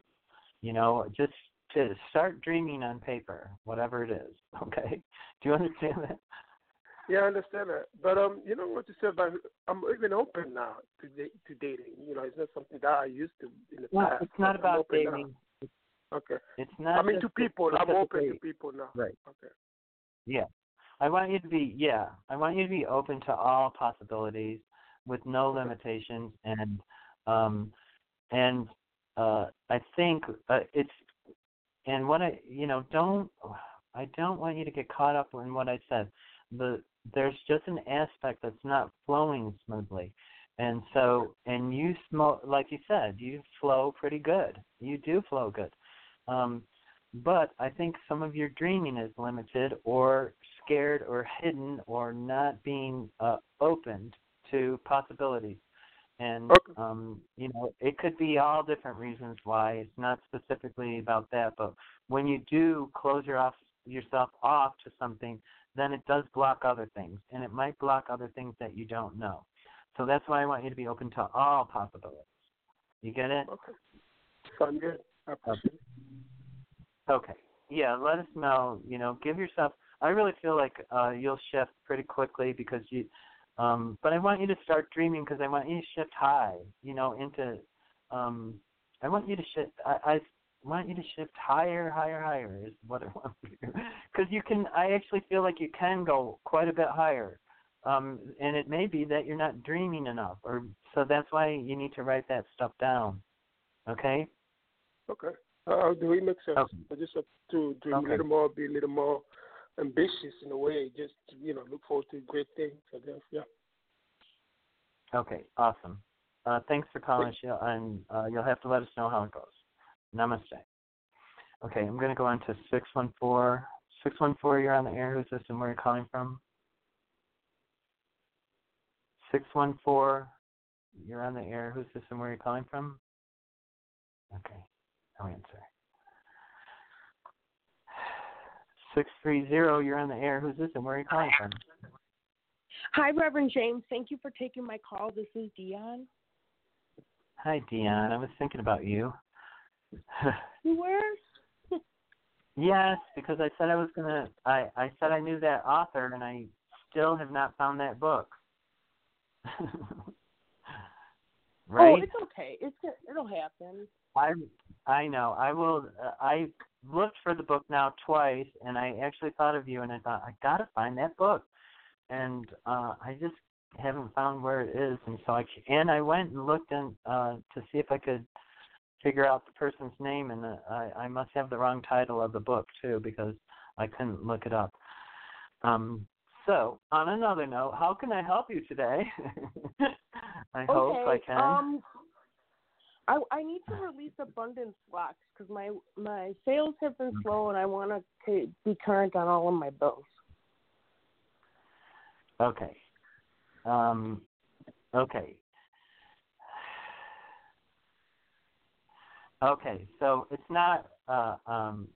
You know, just to start dreaming on paper, whatever it is. [laughs] Okay, do you understand that? Yeah, I understand that. But um, you know what you said about I'm even open now to to dating. You know, it's not something that I used to in the well, past. it's not about dating. Okay. It's not. I mean, to people. I'm open to people now. Right. Okay. Yeah, I want you to be. Yeah, I want you to be open to all possibilities with no limitations, and um, and uh, I think uh, it's and what I, you know, don't I don't want you to get caught up in what I said. The there's just an aspect that's not flowing smoothly. And so, and you smoke, like you said, you flow pretty good. You do flow good. Um, but I think some of your dreaming is limited or scared or hidden or not being uh, opened to possibilities. And okay. um, you know, it could be all different reasons why. It's not specifically about that, but when you do close your off, yourself off to something, then it does block other things, and it might block other things that you don't know. So that's why I want you to be open to all possibilities. You get it? Okay. Sounds good. I appreciate it. Okay. Yeah, let us know. You know, give yourself. I really feel like uh, you'll shift pretty quickly because you um, but I want you to start dreaming because I want you to shift high, you know, into. Um, I want you to shift. I, I want you to shift higher, higher, higher is what I [laughs] want to do. Because you can, I actually feel like you can go quite a bit higher. Um, and it may be that you're not dreaming enough, or so that's why you need to write that stuff down. Okay. Okay. Uh, do it make sense? Okay. I just have to dream Okay. a little more, be a little more ambitious in a way. Just you know, look forward to great things. I guess. Yeah. Okay. Awesome. Uh, thanks for calling, Sheila, and uh, you'll have to let us know how it goes. Namaste. Okay, I'm going to go on to 614. 614, you're on the air. Who's this and where are you calling from? 614, you're on the air. Who's this and where are you calling from? Okay, answer. 630, you're on the air. Who's this and where are you calling from? Hi, Reverend James. Thank you for taking my call. This is Dion. Hi, Dion. I was thinking about you. You were? [laughs] Yes, because I said I was gonna. I I said I knew that author, and I still have not found that book. [laughs] Oh, right? Oh, it's okay. It's it'll happen. I I know. I will. Uh, I looked for the book now twice, and I actually thought of you, and I thought I gotta find that book, and uh I just haven't found where it is, and so I c- and I went and looked and uh to see if I could figure out the person's name, and uh, I I must have the wrong title of the book too because I couldn't look it up. Um. So, on another note, how can I help you today? [laughs] I hope I can. Um, I I need to release abundance blocks because my my sales have been slow, and I want to be current on all of my bills. Okay. Um, okay. Okay, so it's not. Uh, um,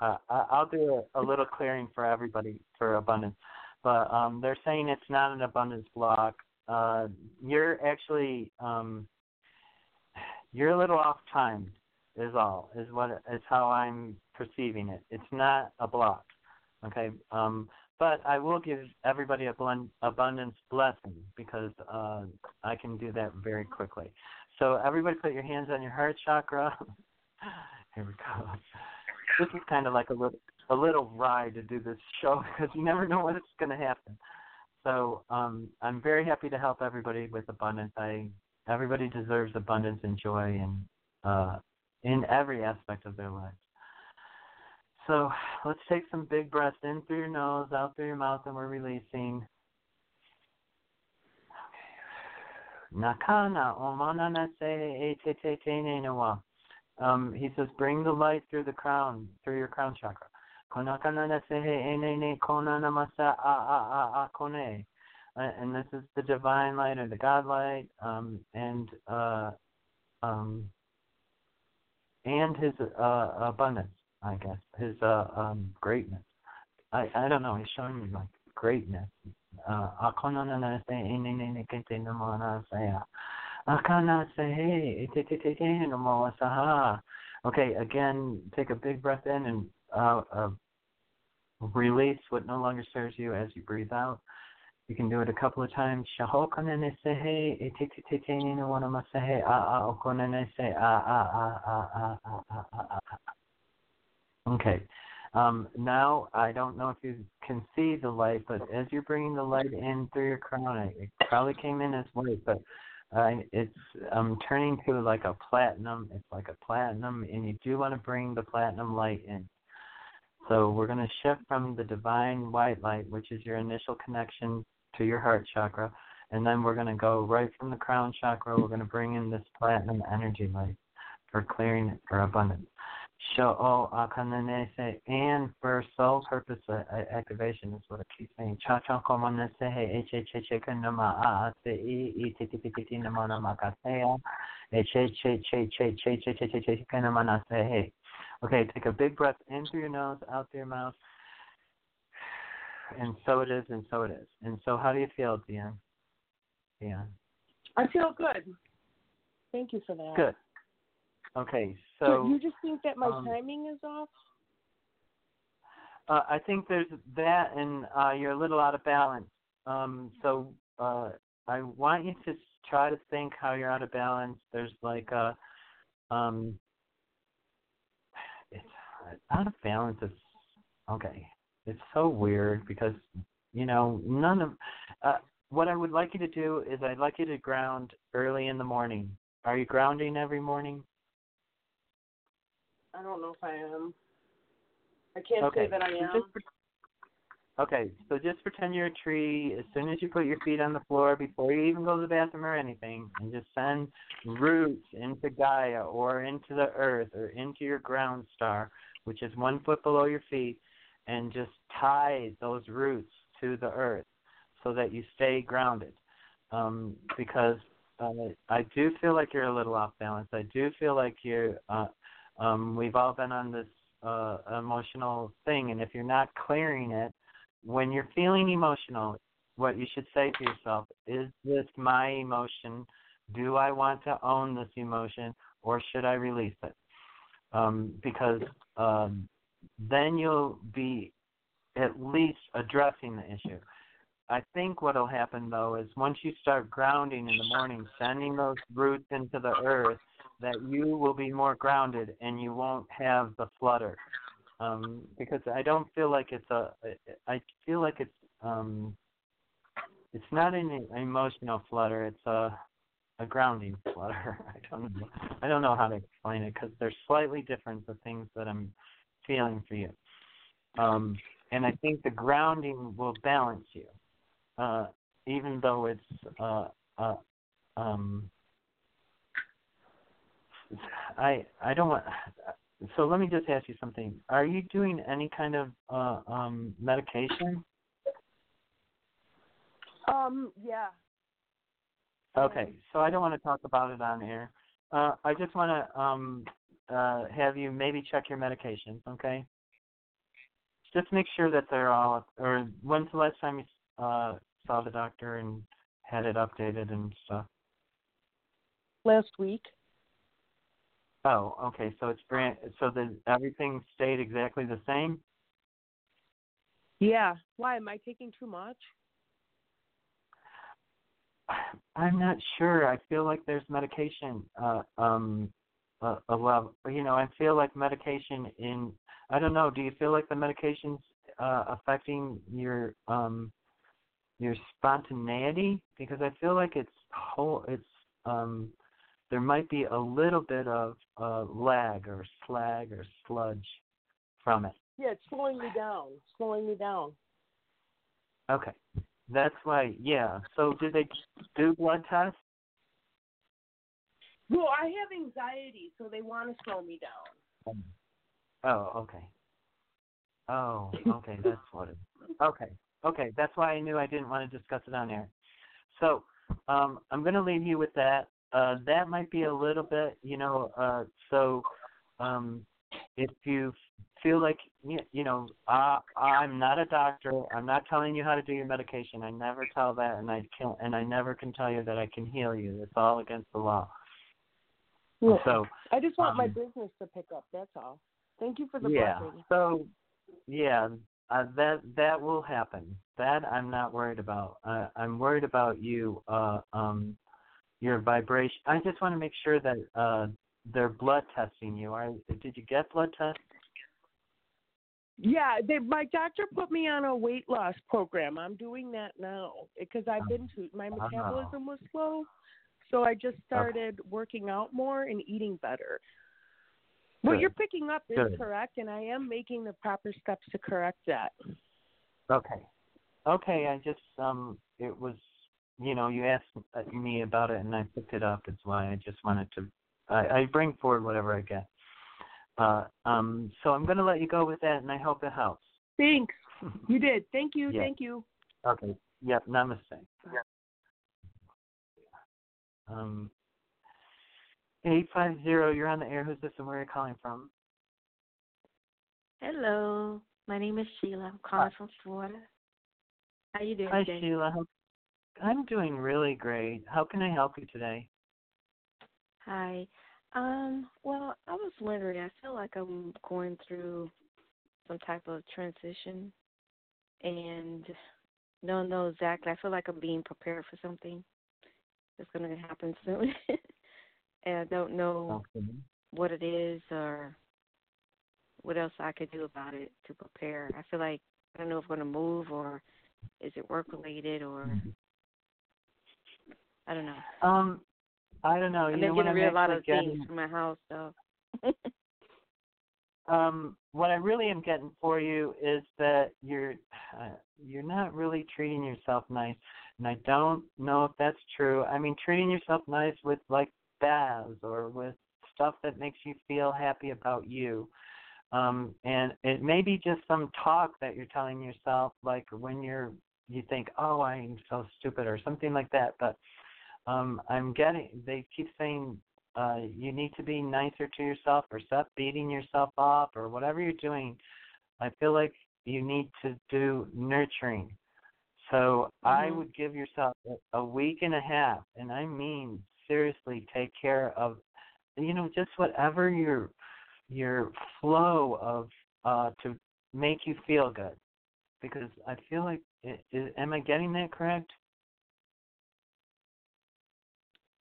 uh, I- I'll do a, a little clearing for everybody for abundance, but um, they're saying it's not an abundance block. Uh, you're actually um, you're a little off timed. Is all is what is how I'm perceiving it. It's not a block. Okay. Um, but I will give everybody a blend, abundance blessing because uh, I can do that very quickly. So everybody, put your hands on your heart chakra. [laughs] Here we go. This is kind of like a little a little ride to do this show [laughs] because you never know what's going to happen. So um, I'm very happy to help everybody with abundance. I everybody deserves abundance and joy and uh, in every aspect of their lives. So let's take some big breaths in through your nose, out through your mouth, and we're releasing. Nakana. Um, he says, bring the light through the crown, through your crown chakra. Konakana ne ne kona masa a a a a kone. And this is the divine light or the God light, um, and uh, um, and his uh, abundance, I guess, his uh, um, greatness. I I don't know. He's showing me like greatness. Uh. Okay, again, take a big breath in and uh, uh, release what no longer serves you as you breathe out. You can do it a couple of times. Shahokana ne se he e te te te te ni na wana ma se he a a okona ne se a a a a a a a a a. Okay. Um, now I don't know if you can see the light, but as you're bringing the light in through your crown, it it probably came in as white, but uh, it's um, turning to like a platinum. It's like a platinum, and you do want to bring the platinum light in. So we're going to shift from the divine white light, which is your initial connection to your heart chakra, and then we're going to go right from the crown chakra. We're going to bring in this platinum energy light for clearing it for abundance. Show oh akananese and for soul purpose uh, activation is what it keeps saying. Cha cha komanese he eche che che kanama a se i i ti ti ti ti nama nama kasea eche che che che che che che che che kanama na se he. Okay, take a big breath in through your nose, out through your mouth. And so it is, and so it is. And so, how do you feel, Dion? Dion. I feel good. Thank you for that. Good. Okay, So you just think that my um, timing is off? Uh, I think there's that, and uh, you're a little out of balance. Um, so uh, I want you to try to think how you're out of balance. There's like a, um, [sighs] it's out of balance is okay. It's so weird because you know none of uh, what I would like you to do is I'd like you to ground early in the morning. Are you grounding every morning? I don't know if I am. I can't Okay. say that I am. just pre- Okay, so just pretend you're a tree. As soon as you put your feet on the floor, before you even go to the bathroom or anything, and just send roots into Gaia or into the earth or into your ground star, which is one foot below your feet, and just tie those roots to the earth so that you stay grounded. Um, because uh, I do feel like you're a little off balance. I do feel like you're. Uh, um, we've all been on this uh, emotional thing, and if you're not clearing it, when you're feeling emotional, what you should say to yourself is this my emotion? Do I want to own this emotion or should I release it? Um, because um, then you'll be at least addressing the issue. I think what'll happen though is once you start grounding in the morning, sending those roots into the earth, that you will be more grounded and you won't have the flutter um, because I don't feel like it's a. I feel like it's um, it's not an emotional flutter. It's a a grounding flutter. [laughs] I don't know. I don't know how to explain it because they're slightly different. The things that I'm feeling for you, um, and I think the grounding will balance you, uh, even though it's uh, uh, um, I I don't want so let me just ask you something. Are you doing any kind of uh, um, medication? Um, yeah. Okay, so I don't want to talk about it on air. Uh, I just want to um, uh, have you maybe check your medications, okay? Just make sure that they're all. Or when's the last time you uh, saw the doctor and had it updated and stuff? Last week. Oh, okay. So it's brand. So the everything stayed exactly the same. Yeah. Why am I taking too much? [sighs] I'm not sure. I feel like there's medication. Uh, um, uh, a level. You know, I feel like medication in. I don't know. Do you feel like the medication's uh, affecting your um your spontaneity? Because I feel like it's whole. It's um there might be a little bit of uh, lag or slag or sludge from it. Yeah, it's slowing me down. Slowing me down. Okay. That's why, yeah. So did they do blood tests? Well, I have anxiety, so they want to slow me down. Oh, okay. Oh, okay. That's what it. Okay, okay. That's why I knew I didn't want to discuss it on air. So um, I'm going to leave you with that. Uh, that might be a little bit, you know. Uh, so um, if you feel like you know uh, I'm not a doctor. I'm not telling you how to do your medication. I never tell that, and I can and I never can tell you that I can heal you. It's all against the law. Yeah. So I just want my um, business to pick up. That's all. Thank you for the yeah. blessing. So yeah, uh, that that will happen. That I'm not worried about. Uh, I'm worried about you. Uh, um, your vibration. I just want to make sure that uh, they're blood testing you. Are did you get blood tests? Yeah, they, my doctor put me on a weight loss program. I'm doing that now because I've been to my Oh. metabolism was slow, so I just started working out more and eating better. What you're picking up is Good. correct, and I am making the proper steps to correct that. Okay. Okay. I just um, it was you know you asked uh, me about it and I picked it up. That's why I just wanted to. I, I bring forward whatever I get. Uh, um, so I'm going to let you go with that, and I hope it helps. Thanks. [laughs] You did. Thank you. Yeah. Thank you. Okay. Yep. Namaste. Um, eight five zero. You're on the air. Who's this, and where are you calling from? Hello, my name is Sheila. I'm calling from Florida. How you doing Hi, today? Sheila. I'm doing really great. How can I help you today? Hi. Um, well, I was wondering, I feel like I'm going through some type of transition and don't know exactly. I feel like I'm being prepared for something that's going to happen soon. [laughs] and I don't know what it is or what else I could do about it to prepare. I feel like I don't know if I'm gonna move or is it work related or I don't know. Um, I don't know. I've You been know what getting rid of a lot of getting. things from my house, so. [laughs] um, what I really am getting for you is that you're uh, you're not really treating yourself nice, and I don't know if that's true. I mean, treating yourself nice with like baths or with stuff that makes you feel happy about you. Um, and it may be just some talk that you're telling yourself, like when you're you think, oh, I'm so stupid or something like that. But um, I'm getting they keep saying uh, you need to be nicer to yourself or stop beating yourself up or whatever you're doing. I feel like you need to do nurturing. So I Mhm. would give yourself a- week and a half, and I mean seriously, take care of, you know, just whatever your your flow of uh to make you feel good, because I feel like, i i am I getting that correct?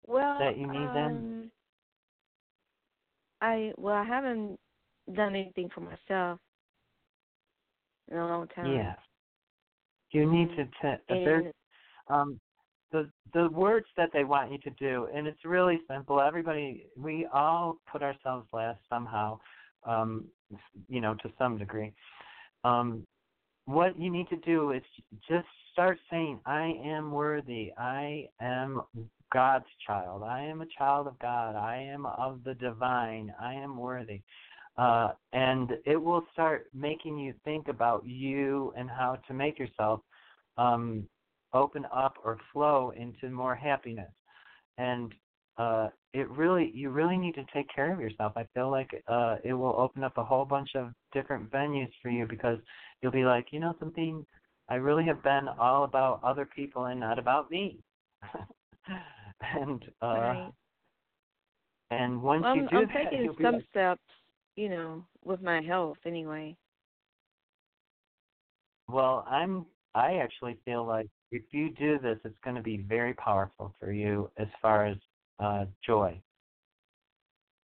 Well, That you need um, them? I well, I haven't done anything for myself in a long time. Yeah. You need to t- there's um the the words that they want you to do and it's really simple. Everybody we all put ourselves last somehow um you know to some degree. Um what you need to do is just start saying i am worthy. I am god's child. I am a child of god. I am of the divine. I am worthy uh and it will start making you think about you and how to make yourself um open up or flow into more happiness. And uh it really you really need to take care of yourself. I feel like uh it will open up a whole bunch of different venues for you because you'll be like you know something? I really have been all about other people and not about me. [laughs] And uh Right. and once well, you I'm, do I'm that taking you'll be some like, steps, you know, with my health anyway. Well, I'm I actually feel like if you do this it's going to be very powerful for you as far as uh joy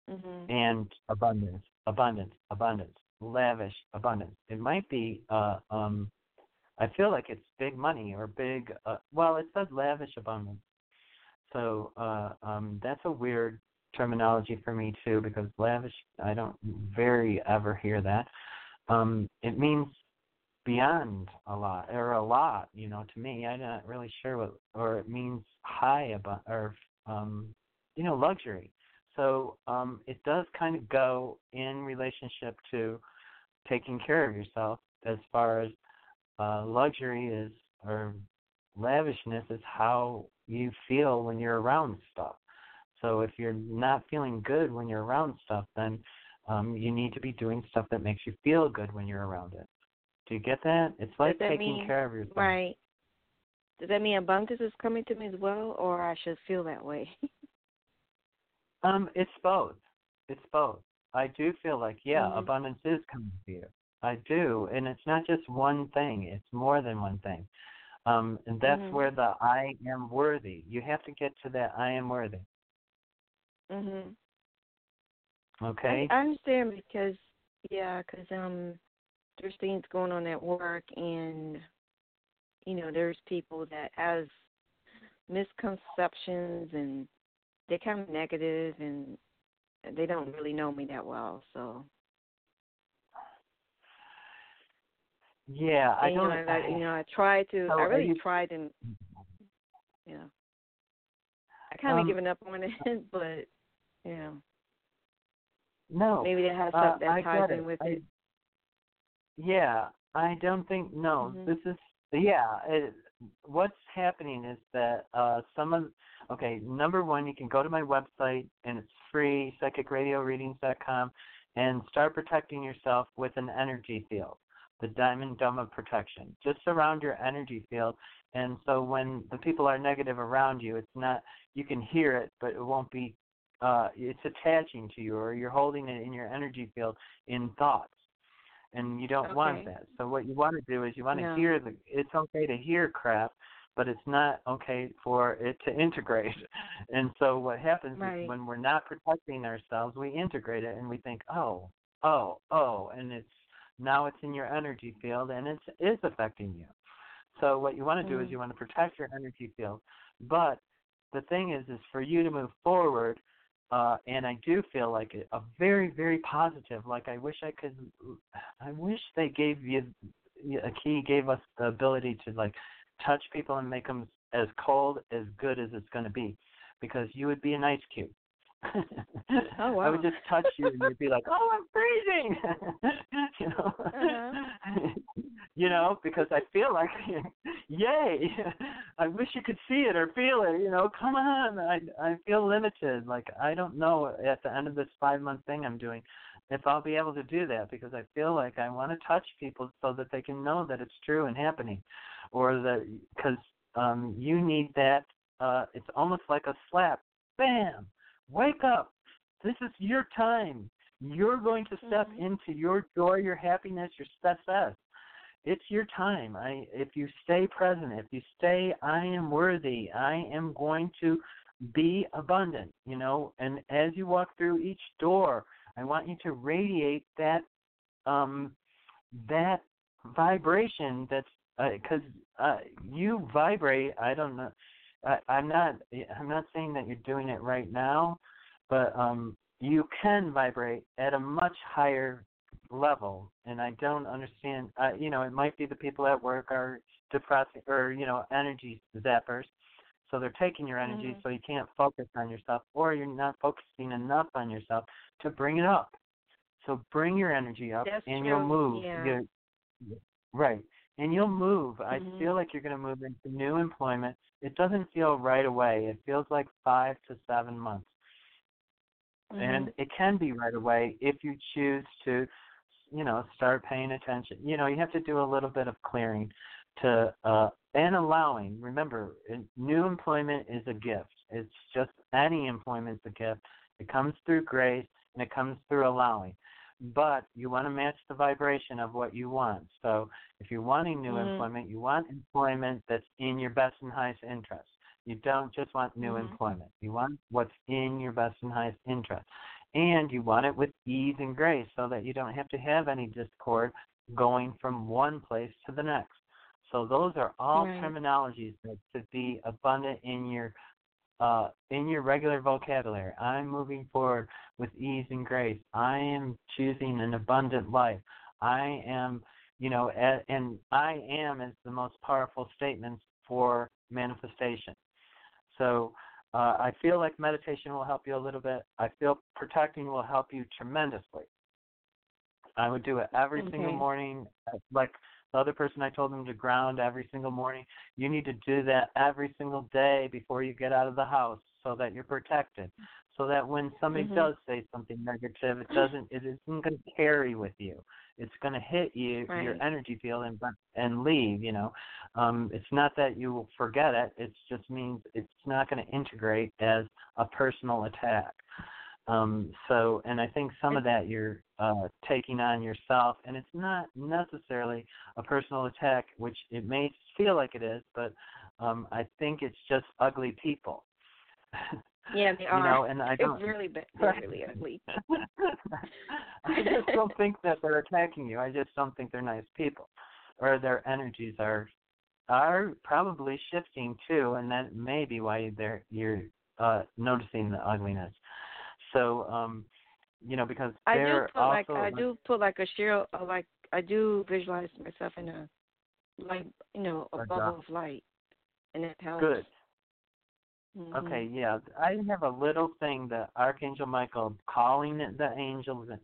Mhm. and abundance, abundance, abundance, lavish abundance. It might be uh um I feel like it's big money or big uh well it says lavish abundance. So uh um that's a weird terminology for me too because lavish I don't very ever hear that. Um it means beyond a lot or a lot, you know, to me. I'm not really sure what or it means high above or um you know, luxury. So um, it does kind of go in relationship to taking care of yourself as far as uh, luxury is or lavishness is how you feel when you're around stuff. So if you're not feeling good when you're around stuff, then um, you need to be doing stuff that makes you feel good when you're around it. Do you get that? It's like taking mean, care of yourself. Right. Does that mean abundance is coming to me as well, or I should feel that way? [laughs] Um, it's both. It's both. I do feel like yeah, Mhm. abundance is coming to you. I do, and it's not just one thing. It's more than one thing. Um, and that's Mhm. where the I am worthy. You have to get to that I am worthy. Mhm. Okay. I, I understand because yeah, because um, there's things going on at work, and you know, there's people that has misconceptions, and they're kind of negative, and they don't really know me that well. So yeah, I and, you don't. know, I, you know, I try to. I really you- tried, and you know, I kind of Um, given up on it, [laughs] but know, no. maybe that has uh, something I that ties in with I, it. Yeah, I don't think no. Mhm. This is yeah. It, what's happening is that uh some of okay. Number one, you can go to my website and it's free, psychicradioreadings.com, and start protecting yourself with an energy field, the Diamond Dome of Protection. Just surround your energy field, and so when the people are negative around you, it's not you can hear it, but it won't be. Uh, it's attaching to you, or you're holding it in your energy field in thoughts and you don't want that. So what you want to do is you want to No. hear the. It's okay to hear crap, but it's not okay for it to integrate. [laughs] And so what happens Right. is when we're not protecting ourselves, we integrate it and we think, oh, oh, oh, and it's now it's in your energy field and it's is affecting you. So what you want to do Mm. is you want to protect your energy field. But the thing is, is for you to move forward, uh, and I do feel like it, a very, very positive. Like I wish I could. I wish they gave you a key, gave us the ability to like touch people and make them as cold, as good as it's going to be, because you would be an ice cube. Oh, [laughs] I would just touch you and you'd be like, "Oh, I'm freezing," [laughs] you know. Uh-huh. [laughs] you know, because I feel like, yay! I wish you could see it or feel it. You know, come on. I I feel limited. Like I don't know at the end of this five month thing I'm doing if I'll be able to do that because I feel like I want to touch people so that they can know that it's true and happening, or that because um you need that. Uh, it's almost like a slap. Bam! Wake up! This is your time. You're going to step into your joy, your happiness, your success. It's your time. I if you stay present, if you stay I am worthy, I am going to be abundant, you know, and as you walk through each door, I want you to radiate that um that vibration that's because uh, you vibrate. I don't know. I, I'm not. I'm not saying that you're doing it right now, but um, you can vibrate at a much higher level. And I don't understand. Uh, you know, it might be the people at work are depressing or you know energy zappers, so they're taking your energy, Mhm. so you can't focus on yourself, or you're not focusing enough on yourself to bring it up. So bring your energy up, That's and true, you'll move. yeah. You- right, and you'll move. I Mhm. feel like you're going to move into new employment. It doesn't feel right away. It feels like five to seven months, and Mhm. it can be right away if you choose to, you know, start paying attention. You know, you have to do a little bit of clearing to uh and allowing. Remember, new employment is a gift. It's just any employment's a gift. It comes through grace and it comes through allowing. But you want to match the vibration of what you want. So if you're wanting new Mhm. employment, you want employment that's in your best and highest interest. You don't just want new Mhm. employment. You want what's in your best and highest interest. And you want it with ease and grace so that you don't have to have any discord going from one place to the next. So those are all Right. terminologies that should be abundant in your uh, in your regular vocabulary. I'm moving forward with ease and grace. I am choosing an abundant life. I am, you know, a, and I am is the most powerful statements for manifestation. So uh, I feel like meditation will help you a little bit. I feel protecting will help you tremendously. I would do it every single morning. uh, Like the other person, I told them to ground every single morning. You need to do that every single day before you get out of the house, so that you're protected. So that when somebody Mhm. does say something negative, it doesn't. It isn't going to carry with you. It's going to hit you, your energy field, and and leave. You know, um, it's not that you will forget it. It just means it's not going to integrate as a personal attack. Um, so, and I think some of that you're uh, taking on yourself, and it's not necessarily a personal attack, which it may feel like it is, but um, I think it's just ugly people. Yeah, [laughs] they you are. know, and I don't really bad. [laughs] They're really ugly. [laughs] I just don't think that they're attacking you. I just don't think they're nice people, or their energies are are probably shifting too, and that may be why they're you're uh, noticing the ugliness. So, um, you know, because I do put also like I do put like a shield, uh, like I do visualize myself in a like you know a bubble dark- of light, and it helps. good. Mhm. Okay, yeah. I have a little thing that Archangel Michael calling the angels. And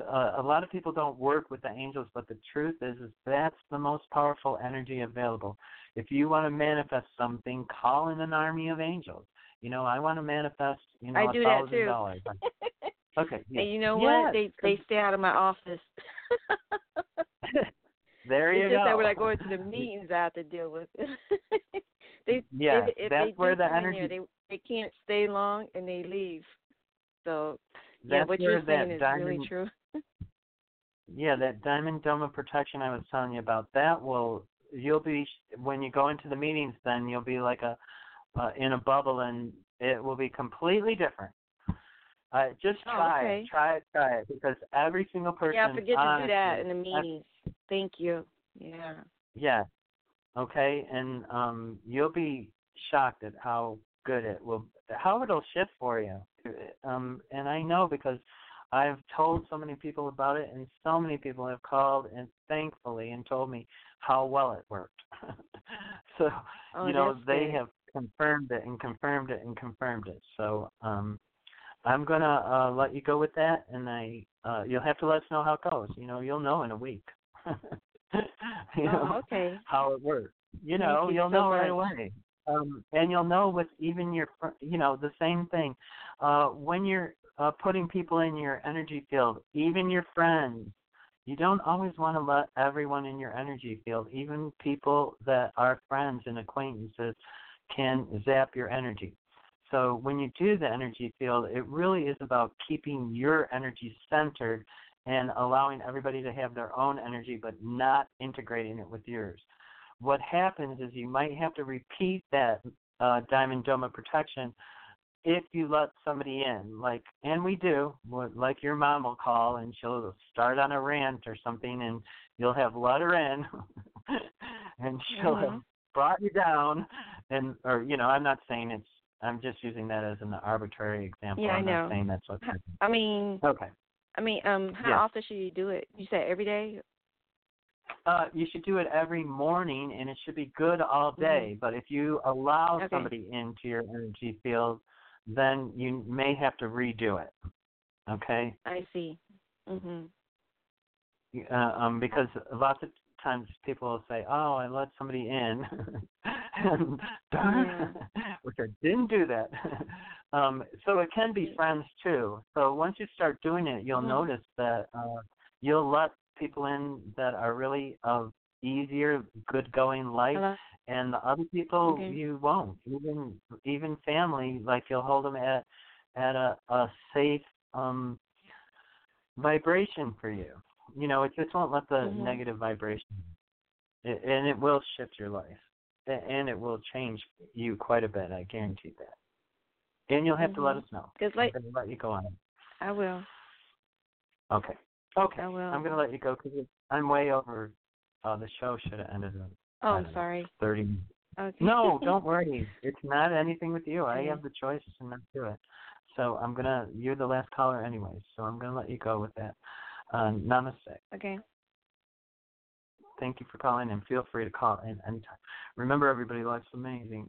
uh, a lot of people don't work with the angels, but the truth is, is that's the most powerful energy available. If you want to manifest something, call in an army of angels. You know, I want to manifest, you know, I a that thousand too. dollars. [laughs] Okay, yeah. And you know Yes, what? They they stay out of my office. [laughs] there you it's just go. that when I go into the meetings, I have to deal with it. [laughs] they Yeah, if, if that's they where the energy- there, they they can't stay long and they leave. So yeah, what you're saying is diamond, really true. Yeah, that diamond dome of protection I was telling you about, that will you'll be when you go into the meetings then you'll be like a uh, in a bubble and it will be completely different. Uh, just Oh, try okay. it, try it, try it, because every single person. Yeah, forget to do that in the meetings. Thank you. Yeah. Yeah. Okay, and um, you'll be shocked at how good it will, how it'll shift for you. Um, and I know because I've told so many people about it, and so many people have called and thankfully and told me how well it worked. [laughs] so Oh, you know they good. have confirmed it and confirmed it and confirmed it. So um, I'm gonna uh, let you go with that, and I uh, you'll have to let us know how it goes. You know, you'll know in a week. [laughs] you know, Oh, okay. how it works. You know, you you'll so know right away. Um, and you'll know with even your, you know, the same thing. Uh, when you're uh, putting people in your energy field, even your friends, you don't always want to let everyone in your energy field, even people that are friends and acquaintances, can zap your energy. So when you do the energy field, it really is about keeping your energy centered and allowing everybody to have their own energy, but not integrating it with yours. What happens is you might have to repeat that uh, diamond dome of protection if you let somebody in, like, and we do, what- like your mom will call and she'll start on a rant or something, and you'll have let her in, [laughs] and she'll have Mhm. brought you down, and or you know, I'm not saying it's, I'm just using that as an arbitrary example. Yeah, I I'm know. not saying that's what. I mean, Okay. I mean, um, how Yes. often should you do it? You said every day. Uh, you should do it every morning, and it should be good all day. But if you allow Okay. somebody into your energy field, then you may have to redo it. Okay? I see. Mhm. Uh, um, because lots of times people will say, "Oh, I let somebody in," [laughs] and [laughs] which I didn't do that. [laughs] um, so it can be friends too. So once you start doing it, you'll Mhm. notice that uh, you'll let people in that are really of easier, good-going life, Hello? and the other people Okay. you won't. Even even family, like you'll hold them at at a a safe um vibration for you. You know, it just won't let the Mhm. negative vibration, it, and it will shift your life, and it will change you quite a bit. I guarantee that. And you'll have to let Mhm. us know. 'Cause like- I'm let you go on. I will. Okay. Okay. I will. I'm going to let you go because I'm way over. Uh, the show should have ended Oh, I'm know, sorry. thirty. Okay. No, [laughs] don't worry. It's not anything with you. I have the choice to not do it. So I'm gonna. You're the last caller, anyways. So I'm gonna let you go with that. Uh, namaste. Okay. Thank you for calling, and feel free to call in anytime. Remember, everybody, life's amazing.